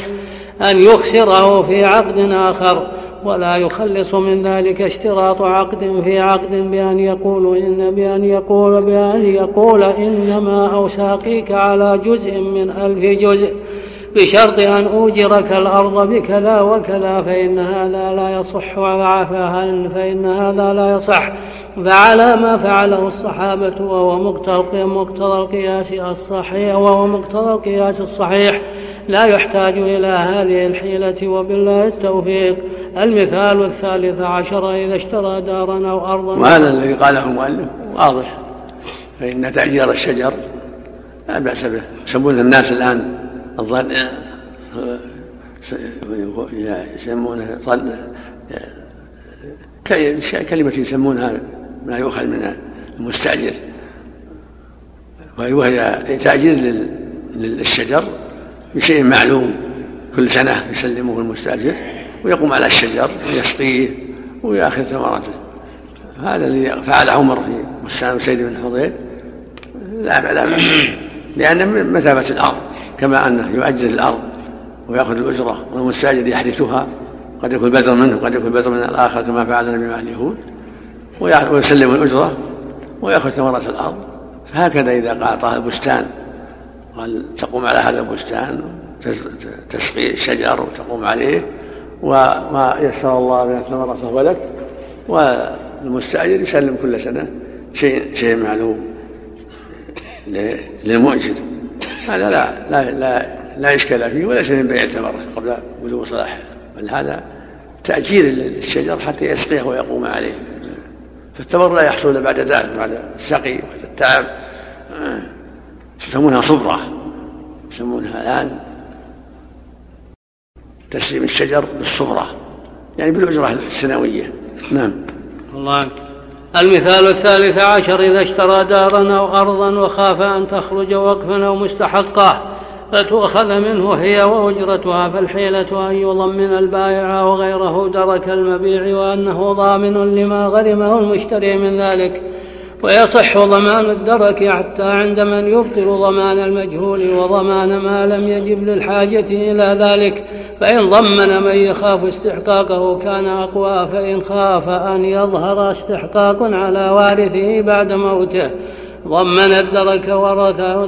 أن يخسره في عقد آخر. ولا يخلص من ذلك اشتراط عقد في عقد بأن يقول إن بأن يقول بأن يقول إنما أوساقيك على جزء من ألف جزء. بشرط أن أوجرك الأرض بكذا وكذا فإن هذا لا يصح فإن هذا لا يصح. فعلى ما فعله الصحابة وهو مقتضى القياس الصحيح وهو مقتضى القياس الصحيح. لا يحتاج إلى هذه الحيلة وبالله التوفيق. المثال الثالث عشر إذا اشترى دارا أو أرضا. وهذا الذي قاله المؤلف واضح فإن تأجير الشجر لا بأس به. يسمون الناس الآن الظن يسمونه ظن كلمة يسمونها ما يؤخذ من المستأجر. وهي تأجير للشجر بشيء معلوم. كل سنة يسلمه المستأجر ويقوم على الشجر ويسقيه ويأخذ ثمرته. هذا الذي فعل عمر في بستان سيد بن حضير. لا لا لأن من مثابة الأرض. كما أنه يؤجر الأرض ويأخذ الأجرة والمستأجر يحدثها قد يكون بدر منه قد يكون بدر من الآخر كما فعل النبي مع اليهود. ويسلم الأجرة ويأخذ ثمرة الأرض. فهكذا إذا أعطاه البستان. قال تقوم على هذا البستان تسقي الشجر وتقوم عليه وما يسر الله من الثمرة فهو لك. والمستأجر يسلم كل سنة شيء شيء معلوم. للمؤجر. هذا لا لا لا لا إشكال فيه من بيع الثمرة قبل بلوغ صلاحها بل هذا تأجير للشجر حتى يسقيه ويقوم عليه. فالثمر لا يحصل بعد ذلك بعد السقي وبعد التعب. يسمونها صبرة يسمونها الآن تسليم الشجر بالصبرة يعني بالأجرة السنوية. نعم. الله المثال الثالث عشر إذا اشترى دارا أو أرضا وخاف أن تخرج وقفا أو مستحقة فتؤخذ منه هي وأجرتها فالحيلة أن يضمن البائع وغيره درك المبيع وأنه ضامن لما غرمه المشتري من ذلك. ويصح ضمان الدرك حتى عند من يبطل ضمان المجهول وضمان ما لم يجب للحاجة إلى ذلك. فإن ضمن من يخاف استحقاقه كان أقوى فإن خاف أن يظهر استحقاق على وارثه بعد موته. ضمن الدرك ورثه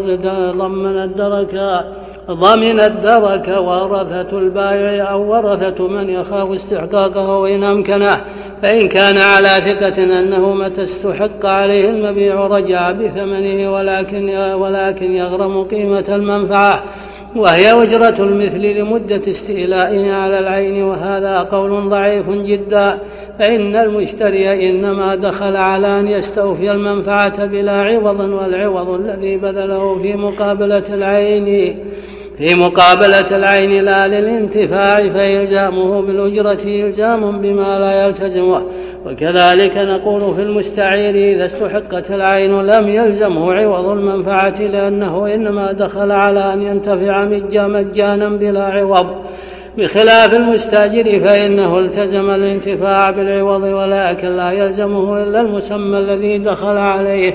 ضمن الدرك ضمن الدرك ورثة البائع أو ورثة من يخاف استحقاقه إن أمكنه. فإن كان على ثقة أنه متى استحق عليه المبيع رجع بثمنه ولكن ولكن يغرم قيمة المنفعة وهي أجرة المثل لمدة استيلائه على العين وهذا قول ضعيف جدا. فإن المشتري إنما دخل على أن يستوفي المنفعة بلا عوض والعوض الذي بذله في مقابلة العين. في مقابلة العين لا للانتفاع فإلزامه بالأجرة إلزام بما لا يلتزمه. وكذلك نقول في المستعير إذا استحقت العين لم يلزمه عوض المنفعة لأنه إنما دخل على أن ينتفع مجانا بلا عوض. بخلاف المستاجر فإنه التزم الانتفاع بالعوض ولكن لا يلزمه إلا المسمى الذي دخل عليه.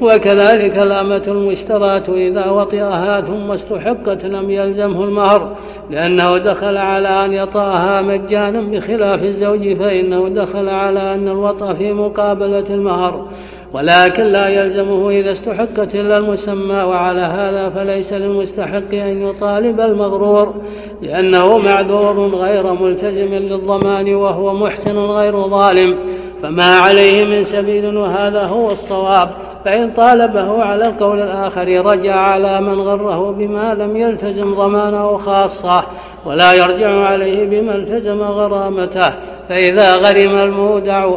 وكذلك الأمة المشتراة إذا وطئها ثم استحقت لم يلزمه المهر لأنه دخل على أن يطأها مجانا بخلاف الزوج فإنه دخل على أن الوطأ في مقابلة المهر. ولكن لا يلزمه إذا استحقت إلا المسمى وعلى هذا فليس للمستحق أن يطالب المغرور لأنه معذور غير ملتزم للضمان وهو محسن غير ظالم. فما عليه من سبيل وهذا هو الصواب. فإن طالبه على القول الآخر رجع على من غره بما لم يلتزم ضمانه خاصة ولا يرجع عليه بما التزم غرامته. فإذا غرم المودع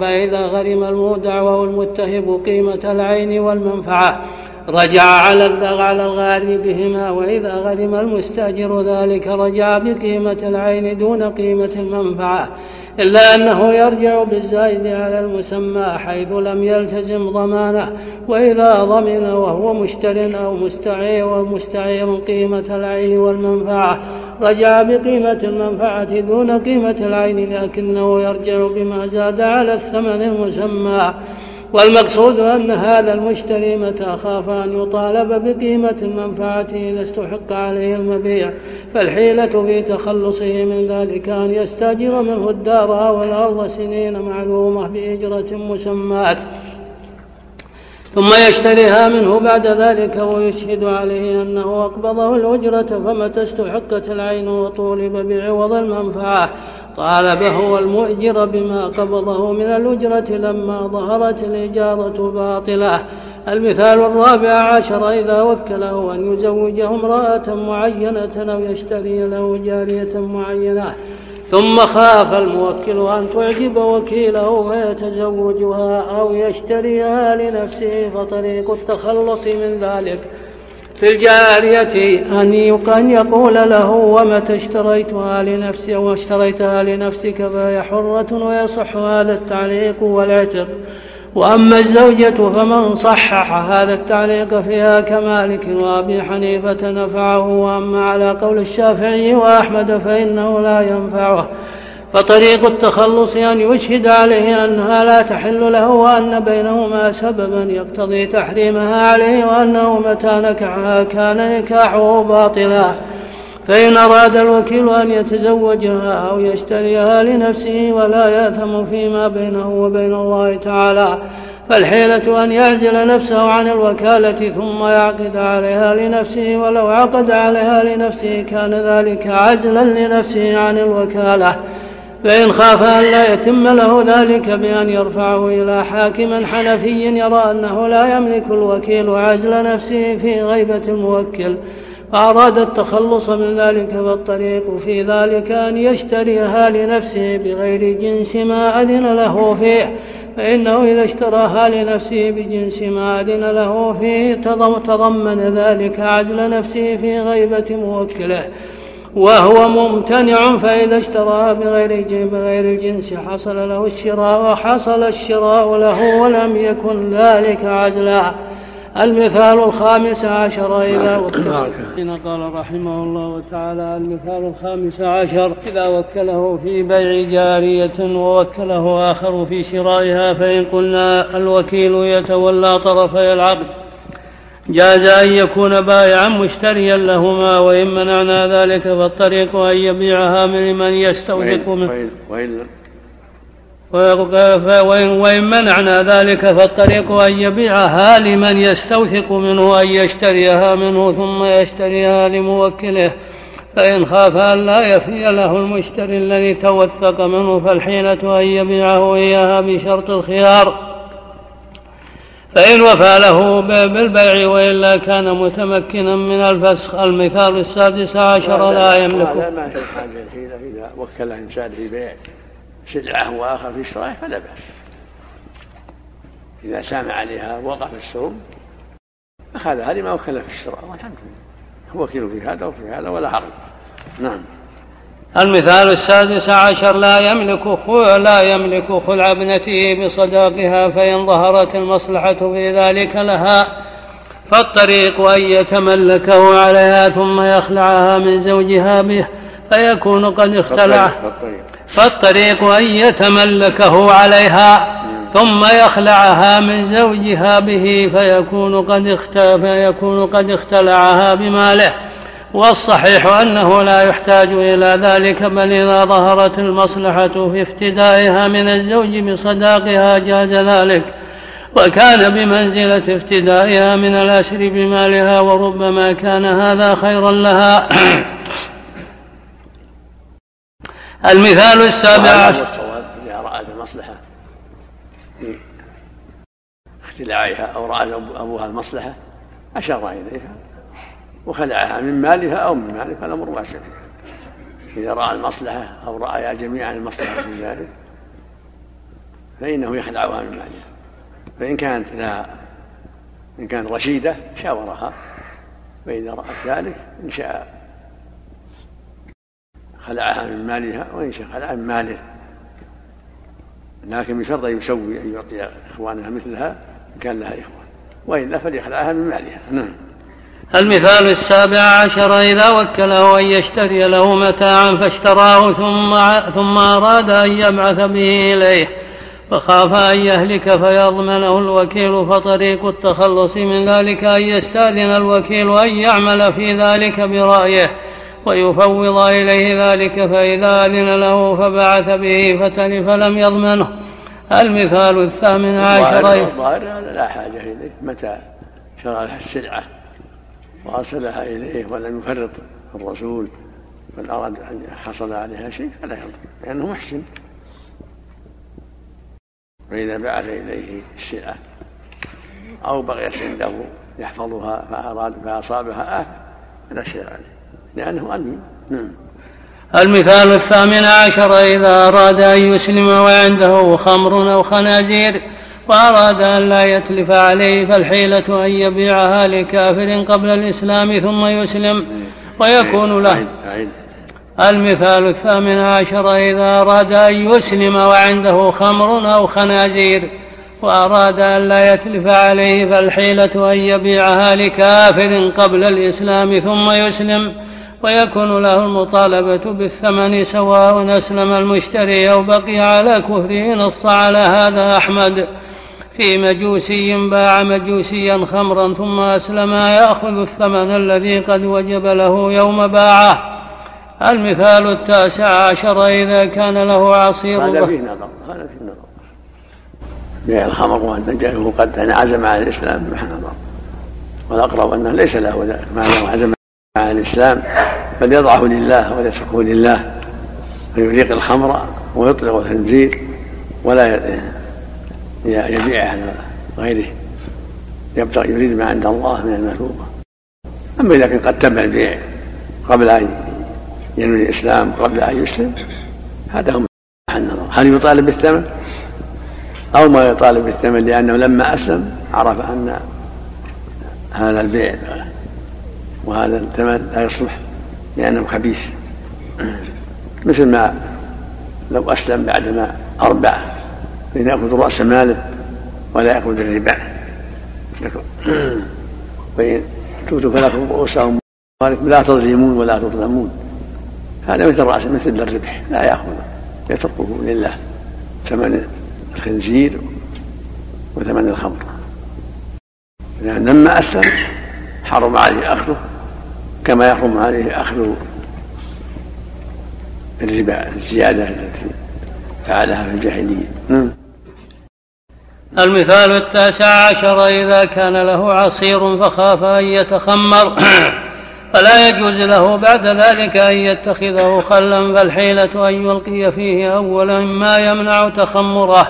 فإذا غرم المودع وهو المتهب قيمة العين والمنفعة رجع على على الغار بهما وإذا غرم المستأجر ذلك رجع بقيمة العين دون قيمة المنفعة. إلا أنه يرجع بالزائد على المسمى حيث لم يلتزم ضمانه وإذا ضمن وهو مشتر أو مستعير ومستعير قيمة العين والمنفعة. رجع بقيمة المنفعة دون قيمة العين لكنه يرجع بما زاد على الثمن المسمى. والمقصود أن هذا المشتري متى خاف أن يطالب بقيمة المنفعة إذا استحق عليه المبيع فالحيلة في تخلصه من ذلك أن يستأجر منه الدار أو الأرض سنين معلومة بإجرة مسماة. ثم يشتريها منه بعد ذلك ويشهد عليه أنه أقبضه الأجرة فمتى استحقت العين وطولب بعوض المنفعة؟ طالبه والمؤجر بما قبضه من الأجرة لما ظهرت الإجارة باطلة. المثال الرابع عشر إذا وكله أن يزوجه امرأة معينة أو يشتري له جارية معينة. ثم خاف الموكل أن تعجب وكيله فيتزوجها أو يشتريها لنفسه فطريق التخلص من ذلك. في الجارية أن يقول له ومتى اشتريتها لنفسي أو اشتريتها لنفسك فهي حرة ويصح هذا التعليق والعتق. وأما الزوجة فمن صحح هذا التعليق فيها كمالك وأبي حنيفة نفعه. وأما على قول الشافعي وأحمد فإنه لا ينفعه. فطريق التخلص أن يشهد عليه أنها لا تحل له وأن بينهما سببا يقتضي تحريمها عليه وأنه متى نكعها كان نكاحه باطلا. فإن أراد الوكيل أن يتزوجها أو يشتريها لنفسه ولا يأثم فيما بينه وبين الله تعالى فالحيلة أن يعزل نفسه عن الوكالة ثم يعقد عليها لنفسه ولو عقد عليها لنفسه كان ذلك عزلا لنفسه عن الوكالة. فإن خاف أن لا يتم له ذلك بأن يرفعه إلى حاكم حنفي يرى أنه لا يملك الوكيل عزل نفسه في غيبة الموكل فأراد التخلص من ذلك فالطريق في ذلك أن يشتريها لنفسه بغير جنس ما أذن له فيه فإنه إذا اشتراها لنفسه بجنس ما أذن له فيه تضمن ذلك عزل نفسه في غيبة موكله. وهو ممتنع فإذا اشترى بغير بغير الجنس حصل له الشراء وحصل الشراء له ولم يكن ذلك عزلا المثال الخامس عشر إذا وكل قال رحمه الله تعالى المثال الخامس عشر إذا وكله في بيع جارية ووكله آخر في شرائها فإن قلنا الوكيل يتولى طرفي العقد. جاز أن يكون بائعا مشتريا لهما وإن منعنا ذلك فالطريق أن يبيعها من من يستوثق منه. وإن وإن, وإن منعنا ذلك فالطريق أن يبيعها لمن يستوثق منه أن يشتريها منه ثم يشتريها لموكله. فإن خاف أن لا يفي له المشتري الذي توثق منه فالحيلة أن يبيعه إياها بشرط الخيار. فإن وفى له بالبيع وإلا كان متمكنا من الفسخ المثال السادس عشر لا يملك. هذا ما في حاجة الحيلة إذا وكل إنسان في بيع سلعة وآخر في شرائه فلا بأس. إذا سامع عليها وقف السوم أخذ هذه ما وكل في الشراء والحمد لله. هو وكيل في هذا وفي هذا ولا حرج. نعم. المثال السادس عشر لا يملك لا يملك خلع ابنته بصداقها فإن ظهرت المصلحة في ذلك لها فالطريق أن يتملكه عليها ثم يخلعها من زوجها به فيكون قد اختلع. فالطريق أن يتملكه عليها ثم يخلعها من زوجها به فيكون قد فيكون قد اختلعها بماله. والصحيح أنه لا يحتاج إلى ذلك بل إذا ظهرت المصلحة في افتدائها من الزوج بصداقها جاز ذلك. وكان بمنزلة افتدائها من الأسر بمالها وربما كان هذا خيرا لها. المثال السابع عشر. إذا رأت المصلحة. في اختلاعها أو رأى أبوها المصلحة أشار إليها. وخلعها من مالها أو من ماله فالأمر واسع إذا رأى المصلحة أو رأى جميعا المصلحة في ذلك فإنه يخلعها من مالها. فإن كانت لها إن كانت رشيدة شاورها فإذا رأت ذلك إن شاء خلعها من مالها وإن شاء خلعها من ماله. لكن بشرط أن يسوي أن يعطي إخوانها مثلها إن كان لها إخوان. وإلا فليخلعها من مالها. نعم. المثال السابع عشر إذا وكله أن يشتري له متاعا فاشتراه ثم ثم أراد أن يبعث به إليه فخاف أن يهلك فيضمنه الوكيل فطريق التخلص من ذلك أن يستأذن الوكيل أن يعمل في ذلك برأيه ويفوض إليه ذلك فإذا أذن له فبعث به فتلف لم يضمنه. المثال الثامن عشر الظاهر لا حاجة إليه متى شرع السلعة. وأرسلها إليه ولم يفرط الرسول بل أراد أن حصل عليها شيء فلا يضر لأنه محسن. فإذا بعث إليه السلعة أو بقيت عنده يحفظها فأراد فأصابها آفة فلا شيء عليه لأنه أمين نعم. المثال الثامن عشر إذا أراد أن يسلم وعنده خمر أو خنازير وأراد أن لا يتلف عليه فالحيلة أن يبيعها لكافر قبل الإسلام ثم يسلم ويكون له. المثال الثامن عشر إذا أراد أن يسلم وعنده خمر أو خنازير وأراد أن لا يتلف عليه فالحيلة أن يبيعها لكافر قبل الإسلام ثم يسلم ويكون له المطالبة بالثمن سواء أسلم المشتري أو بقي على كفره نص على هذا أحمد. في مجوسي باع مجوسيا خمرا ثم أسلم يأخذ الثمن الذي قد وجب له يوم باعه. المثال التاسع عشر إذا كان له عصير هذا فيه نظر هذا فيه نظر بيع الخمر وأن قد انعزم على الإسلام نظر والأقرب أنه ليس له ذلك ما له عزم على الإسلام. بل يضعه لله ويتركه لله. فيذيق الخمر ويطلق الخنزير ولا يبيعه على غيره يريد ما عند الله من المثوبة أما إذا كان قد تم البيع قبل أن ينوي الإسلام قبل أن يسلم هذا هو محل النظر هل يطالب بالثمن؟ أو ما يطالب بالثمن لأنه لما أسلم عرف أن هذا البيع وهذا الثمن لا يصلح لأنه خبيث. مثل ما لو أسلم بعدما أربع فإن يأخذ رأس ماله ولا يأخذ الربا. فإن تؤتوا فلكم رؤوسهم لا تظلمون ولا تظلمون. هذا مثل رأس مثل الربح لا يأخذه يتركه لله. ثمن الخنزير وثمن الخمر. لأن لما أسلم حرم عليه أخذه كما يحرم عليه أخذ الربا الزيادة التي فعلها في الجاهلية. نعم. المثال التاسع عشر إذا كان له عصير فخاف أن يتخمر فلا يجوز له بعد ذلك أن يتخذه خلا فالحيلة أن يلقي فيه أولا ما يمنع تخمره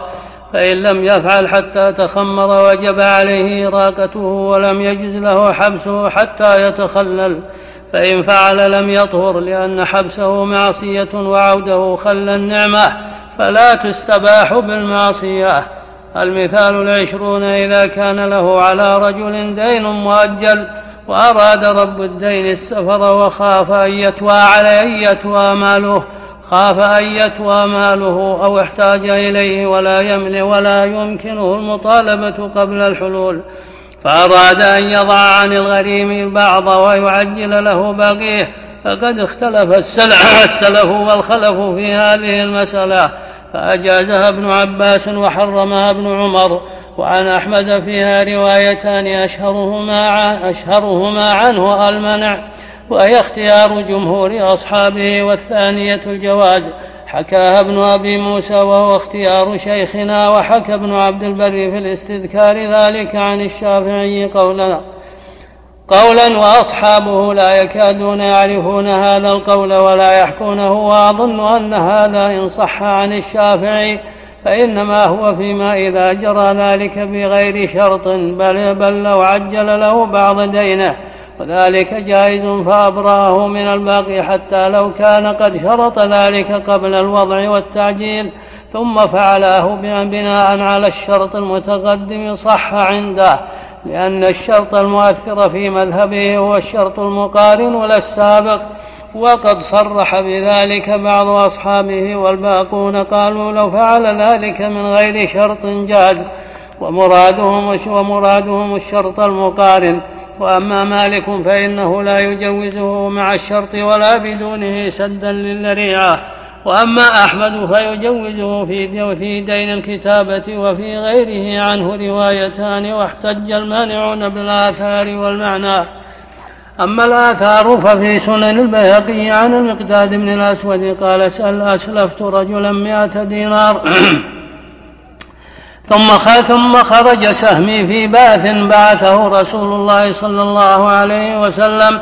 فإن لم يفعل حتى تخمر وجب عليه إراقته ولم يجز له حبسه حتى يتخلل فإن فعل لم يطهر لأن حبسه معصية وعوده خل النعمة فلا تستباح بالمعصية. المثال العشرون إذا كان له على رجل دين مؤجل وأراد رب الدين السفر وخاف أن يتوى عليه يتوى ماله خاف أن يتوى ماله أو احتاج إليه ولا يملك ولا يمكنه المطالبة قبل الحلول. فأراد أن يضع عن الغريم بعض ويعجل له باقيه فقد اختلف السلف والخلف في هذه المسألة. فأجازها ابن عباس وحرمها ابن عمر وعن أحمد فيها روايتان أشهرهما عن أشهرهما عنه المنع وهي اختيار جمهور أصحابه والثانية الجواز. حكاها ابن أبي موسى وهو اختيار شيخنا وحكى ابن عبد البر في الاستذكار ذلك عن الشافعي قولا قولا وأصحابه لا يكادون يعرفون هذا القول ولا يحكونه وأظن أن هذا إن صح عن الشافعي فإنما هو فيما إذا جرى ذلك بغير شرط بل, بل لو عجل له بعض دينه وذلك جائز فأبرأه من الباقي حتى لو كان قد شرط ذلك قبل الوضع والتعجيل ثم فعلاه بناء على الشرط المتقدم صح عنده. لأن الشرط المؤثر في مذهبه هو الشرط المقارن ولا السابق وقد صرح بذلك بعض أصحابه والباقون قالوا لو فعل ذلك من غير شرط جاز ومرادهم ومرادهم الشرط المقارن. وأما مالك فإنه لا يجوزه مع الشرط ولا بدونه سدا للذريعة وأما أحمد فيجوزه في في دين الكتابة وفي غيره عنه روايتان واحتج المانعون بالآثار والمعنى. أما الآثار ففي سنن البيهقي عن المقداد بن الأسود قال سأل أسلفت رجلا مئة دينار. ثم ثم خرج سهمي في بعث بعثه رسول الله صلى الله عليه وسلم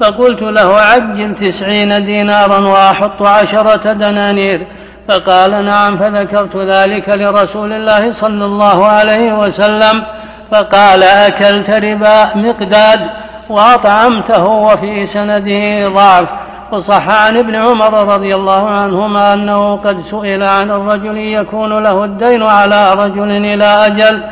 فقلت له عجل تسعين دينارا وأحط عشرة دنانير. فقال نعم فذكرت ذلك لرسول الله صلى الله عليه وسلم. فقال أكلت ربا مقداد وأطعمته وفي سنده ضعف. وصح عن ابن عمر رضي الله عنهما أنه قد سئل عن الرجل يكون له الدين على رجل إلى أجل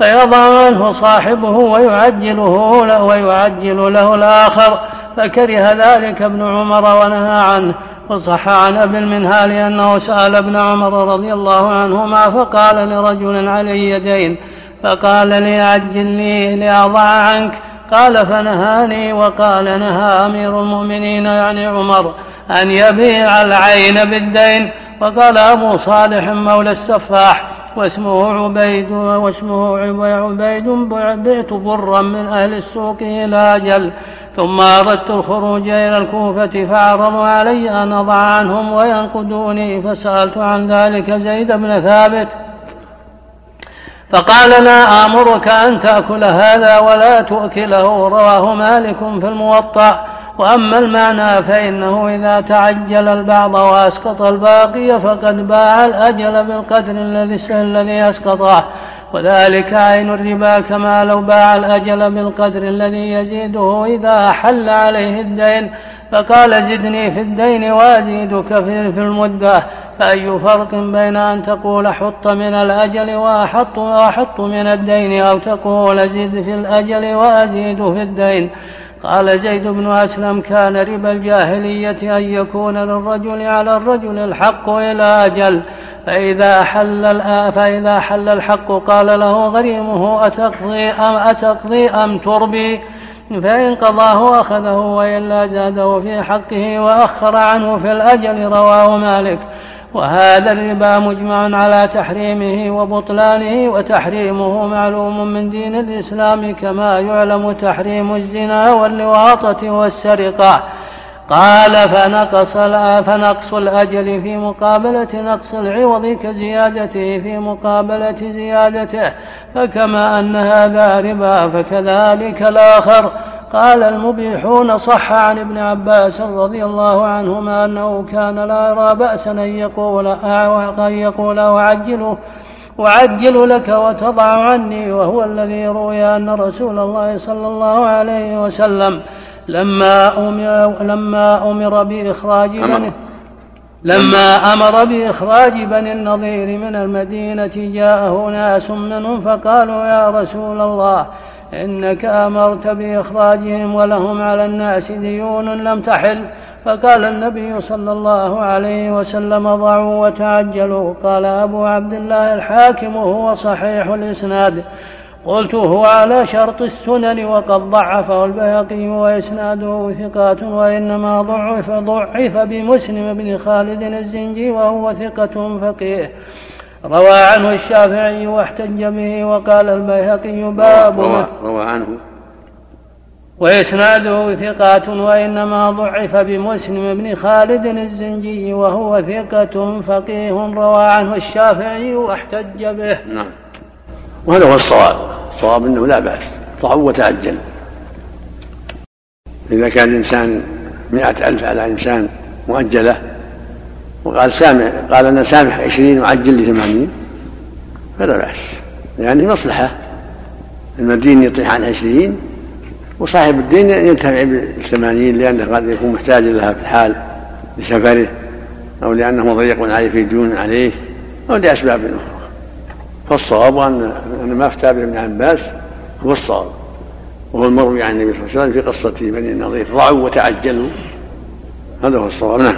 فيضع عنه صاحبه ويعجله له ويعجل له الآخر. فكره ذلك ابن عمر ونهى عنه وصح عن أبي المنهال أنه سأل ابن عمر رضي الله عنهما فقال لرجل علي دين فقال لي عجل لي لأضع عنك قال فنهاني وقال نهى أمير المؤمنين يعني عمر أن يبيع العين بالدين وقال أبو صالح مولى السفاح واسمه عبيد واسمه عبيد بعت برا من أهل السوق إلى أجل ثم أردت الخروج إلى الكوفة فعرضوا علي أن أضع عنهم وينقدوني فسألت عن ذلك زيد بن ثابت. فقال لا آمرك أن تأكل هذا ولا تؤكله. رواه مالك في الموطأ. وأما المعنى فإنه إذا تعجل البعض وأسقط الباقي فقد باع الأجل بالقدر الذي أسقطه. وذلك عين الربا كما لو باع الأجل بالقدر الذي يزيده إذا حل عليه الدين. فقال زدني في الدين وأزيدك في المدة. فأي فرق بين أن تقول حط من الأجل وأحط وأحط من الدين أو تقول زد في الأجل وأزيد في الدين؟ قال زيد بن أسلم كان ربا الجاهلية أن يكون للرجل على الرجل الحق إلى أجل. فإذا حل فإذا حل الحق قال له غريمه أتقضي أم أتقضي أم تربي؟ فإن قضاه أخذه وإلا زاده في حقه وأخر عنه في الأجل رواه مالك. وهذا الربا مجمع على تحريمه وبطلانه وتحريمه معلوم من دين الإسلام كما يعلم تحريم الزنا واللواطة والسرقة. قال فنقص فنقص الأجل في مقابلة نقص العوض كزيادته في مقابلة زيادته. فكما أن هذا ربا فكذلك الآخر. قال المبيحون صح عن ابن عباس رضي الله عنهما أنه كان لا يرى بأسا أن يقول أن يقول أعجل أعجل لك وتضع عني وهو الذي روي أن رسول الله صلى الله عليه وسلم لما أمر, لما أمر بإخراج بني لما أمر بإخراج بني النضير من المدينة جاءه ناس منهم فقالوا يا رسول الله إنك أمرت بإخراجهم ولهم على الناس ديون لم تحل. فقال النبي صلى الله عليه وسلم ضعوا وتعجلوا. قال أبو عبد الله الحاكم هو صحيح الإسناد. قلت هو على شرط السنن وقد ضعفه البيهقي وإسناده ثقات وإنما ضعف ضعف بمسلم بن خالد الزنجي وهو ثقة فقيه. روى عنه الشافعي واحتج به وقال البيهقي باب. روى, روى عنه. وإسناده ثقات وإنما ضعف بمسلم بن خالد الزنجي وهو ثقة فقيه. روى عنه الشافعي واحتج به. نعم. وهذا هو الصواب. الصواب أنه لا بأس. ضع وتعجل إذا كان الإنسان مئة ألف على إنسان مؤجلة وقال سامح قال أنا سامح عشرين وعجل لي ثمانين. فلا بأس. لأنه مصلحة. المدين يطيح عن عشرين وصاحب الدين ينتفع بالثمانين لأنه قد يكون محتاجا لها في الحال لسفره أو لأنه مضيق عليه في ديون عليه أو لأسباب أخرى. فالصواب أن ما أفتى ابن عباس هو الصواب. وهو المروي عن النبي صلى الله عليه وسلم في قصة بني النظير رعوا وتعجلوا. هذا هو الصواب. نعم.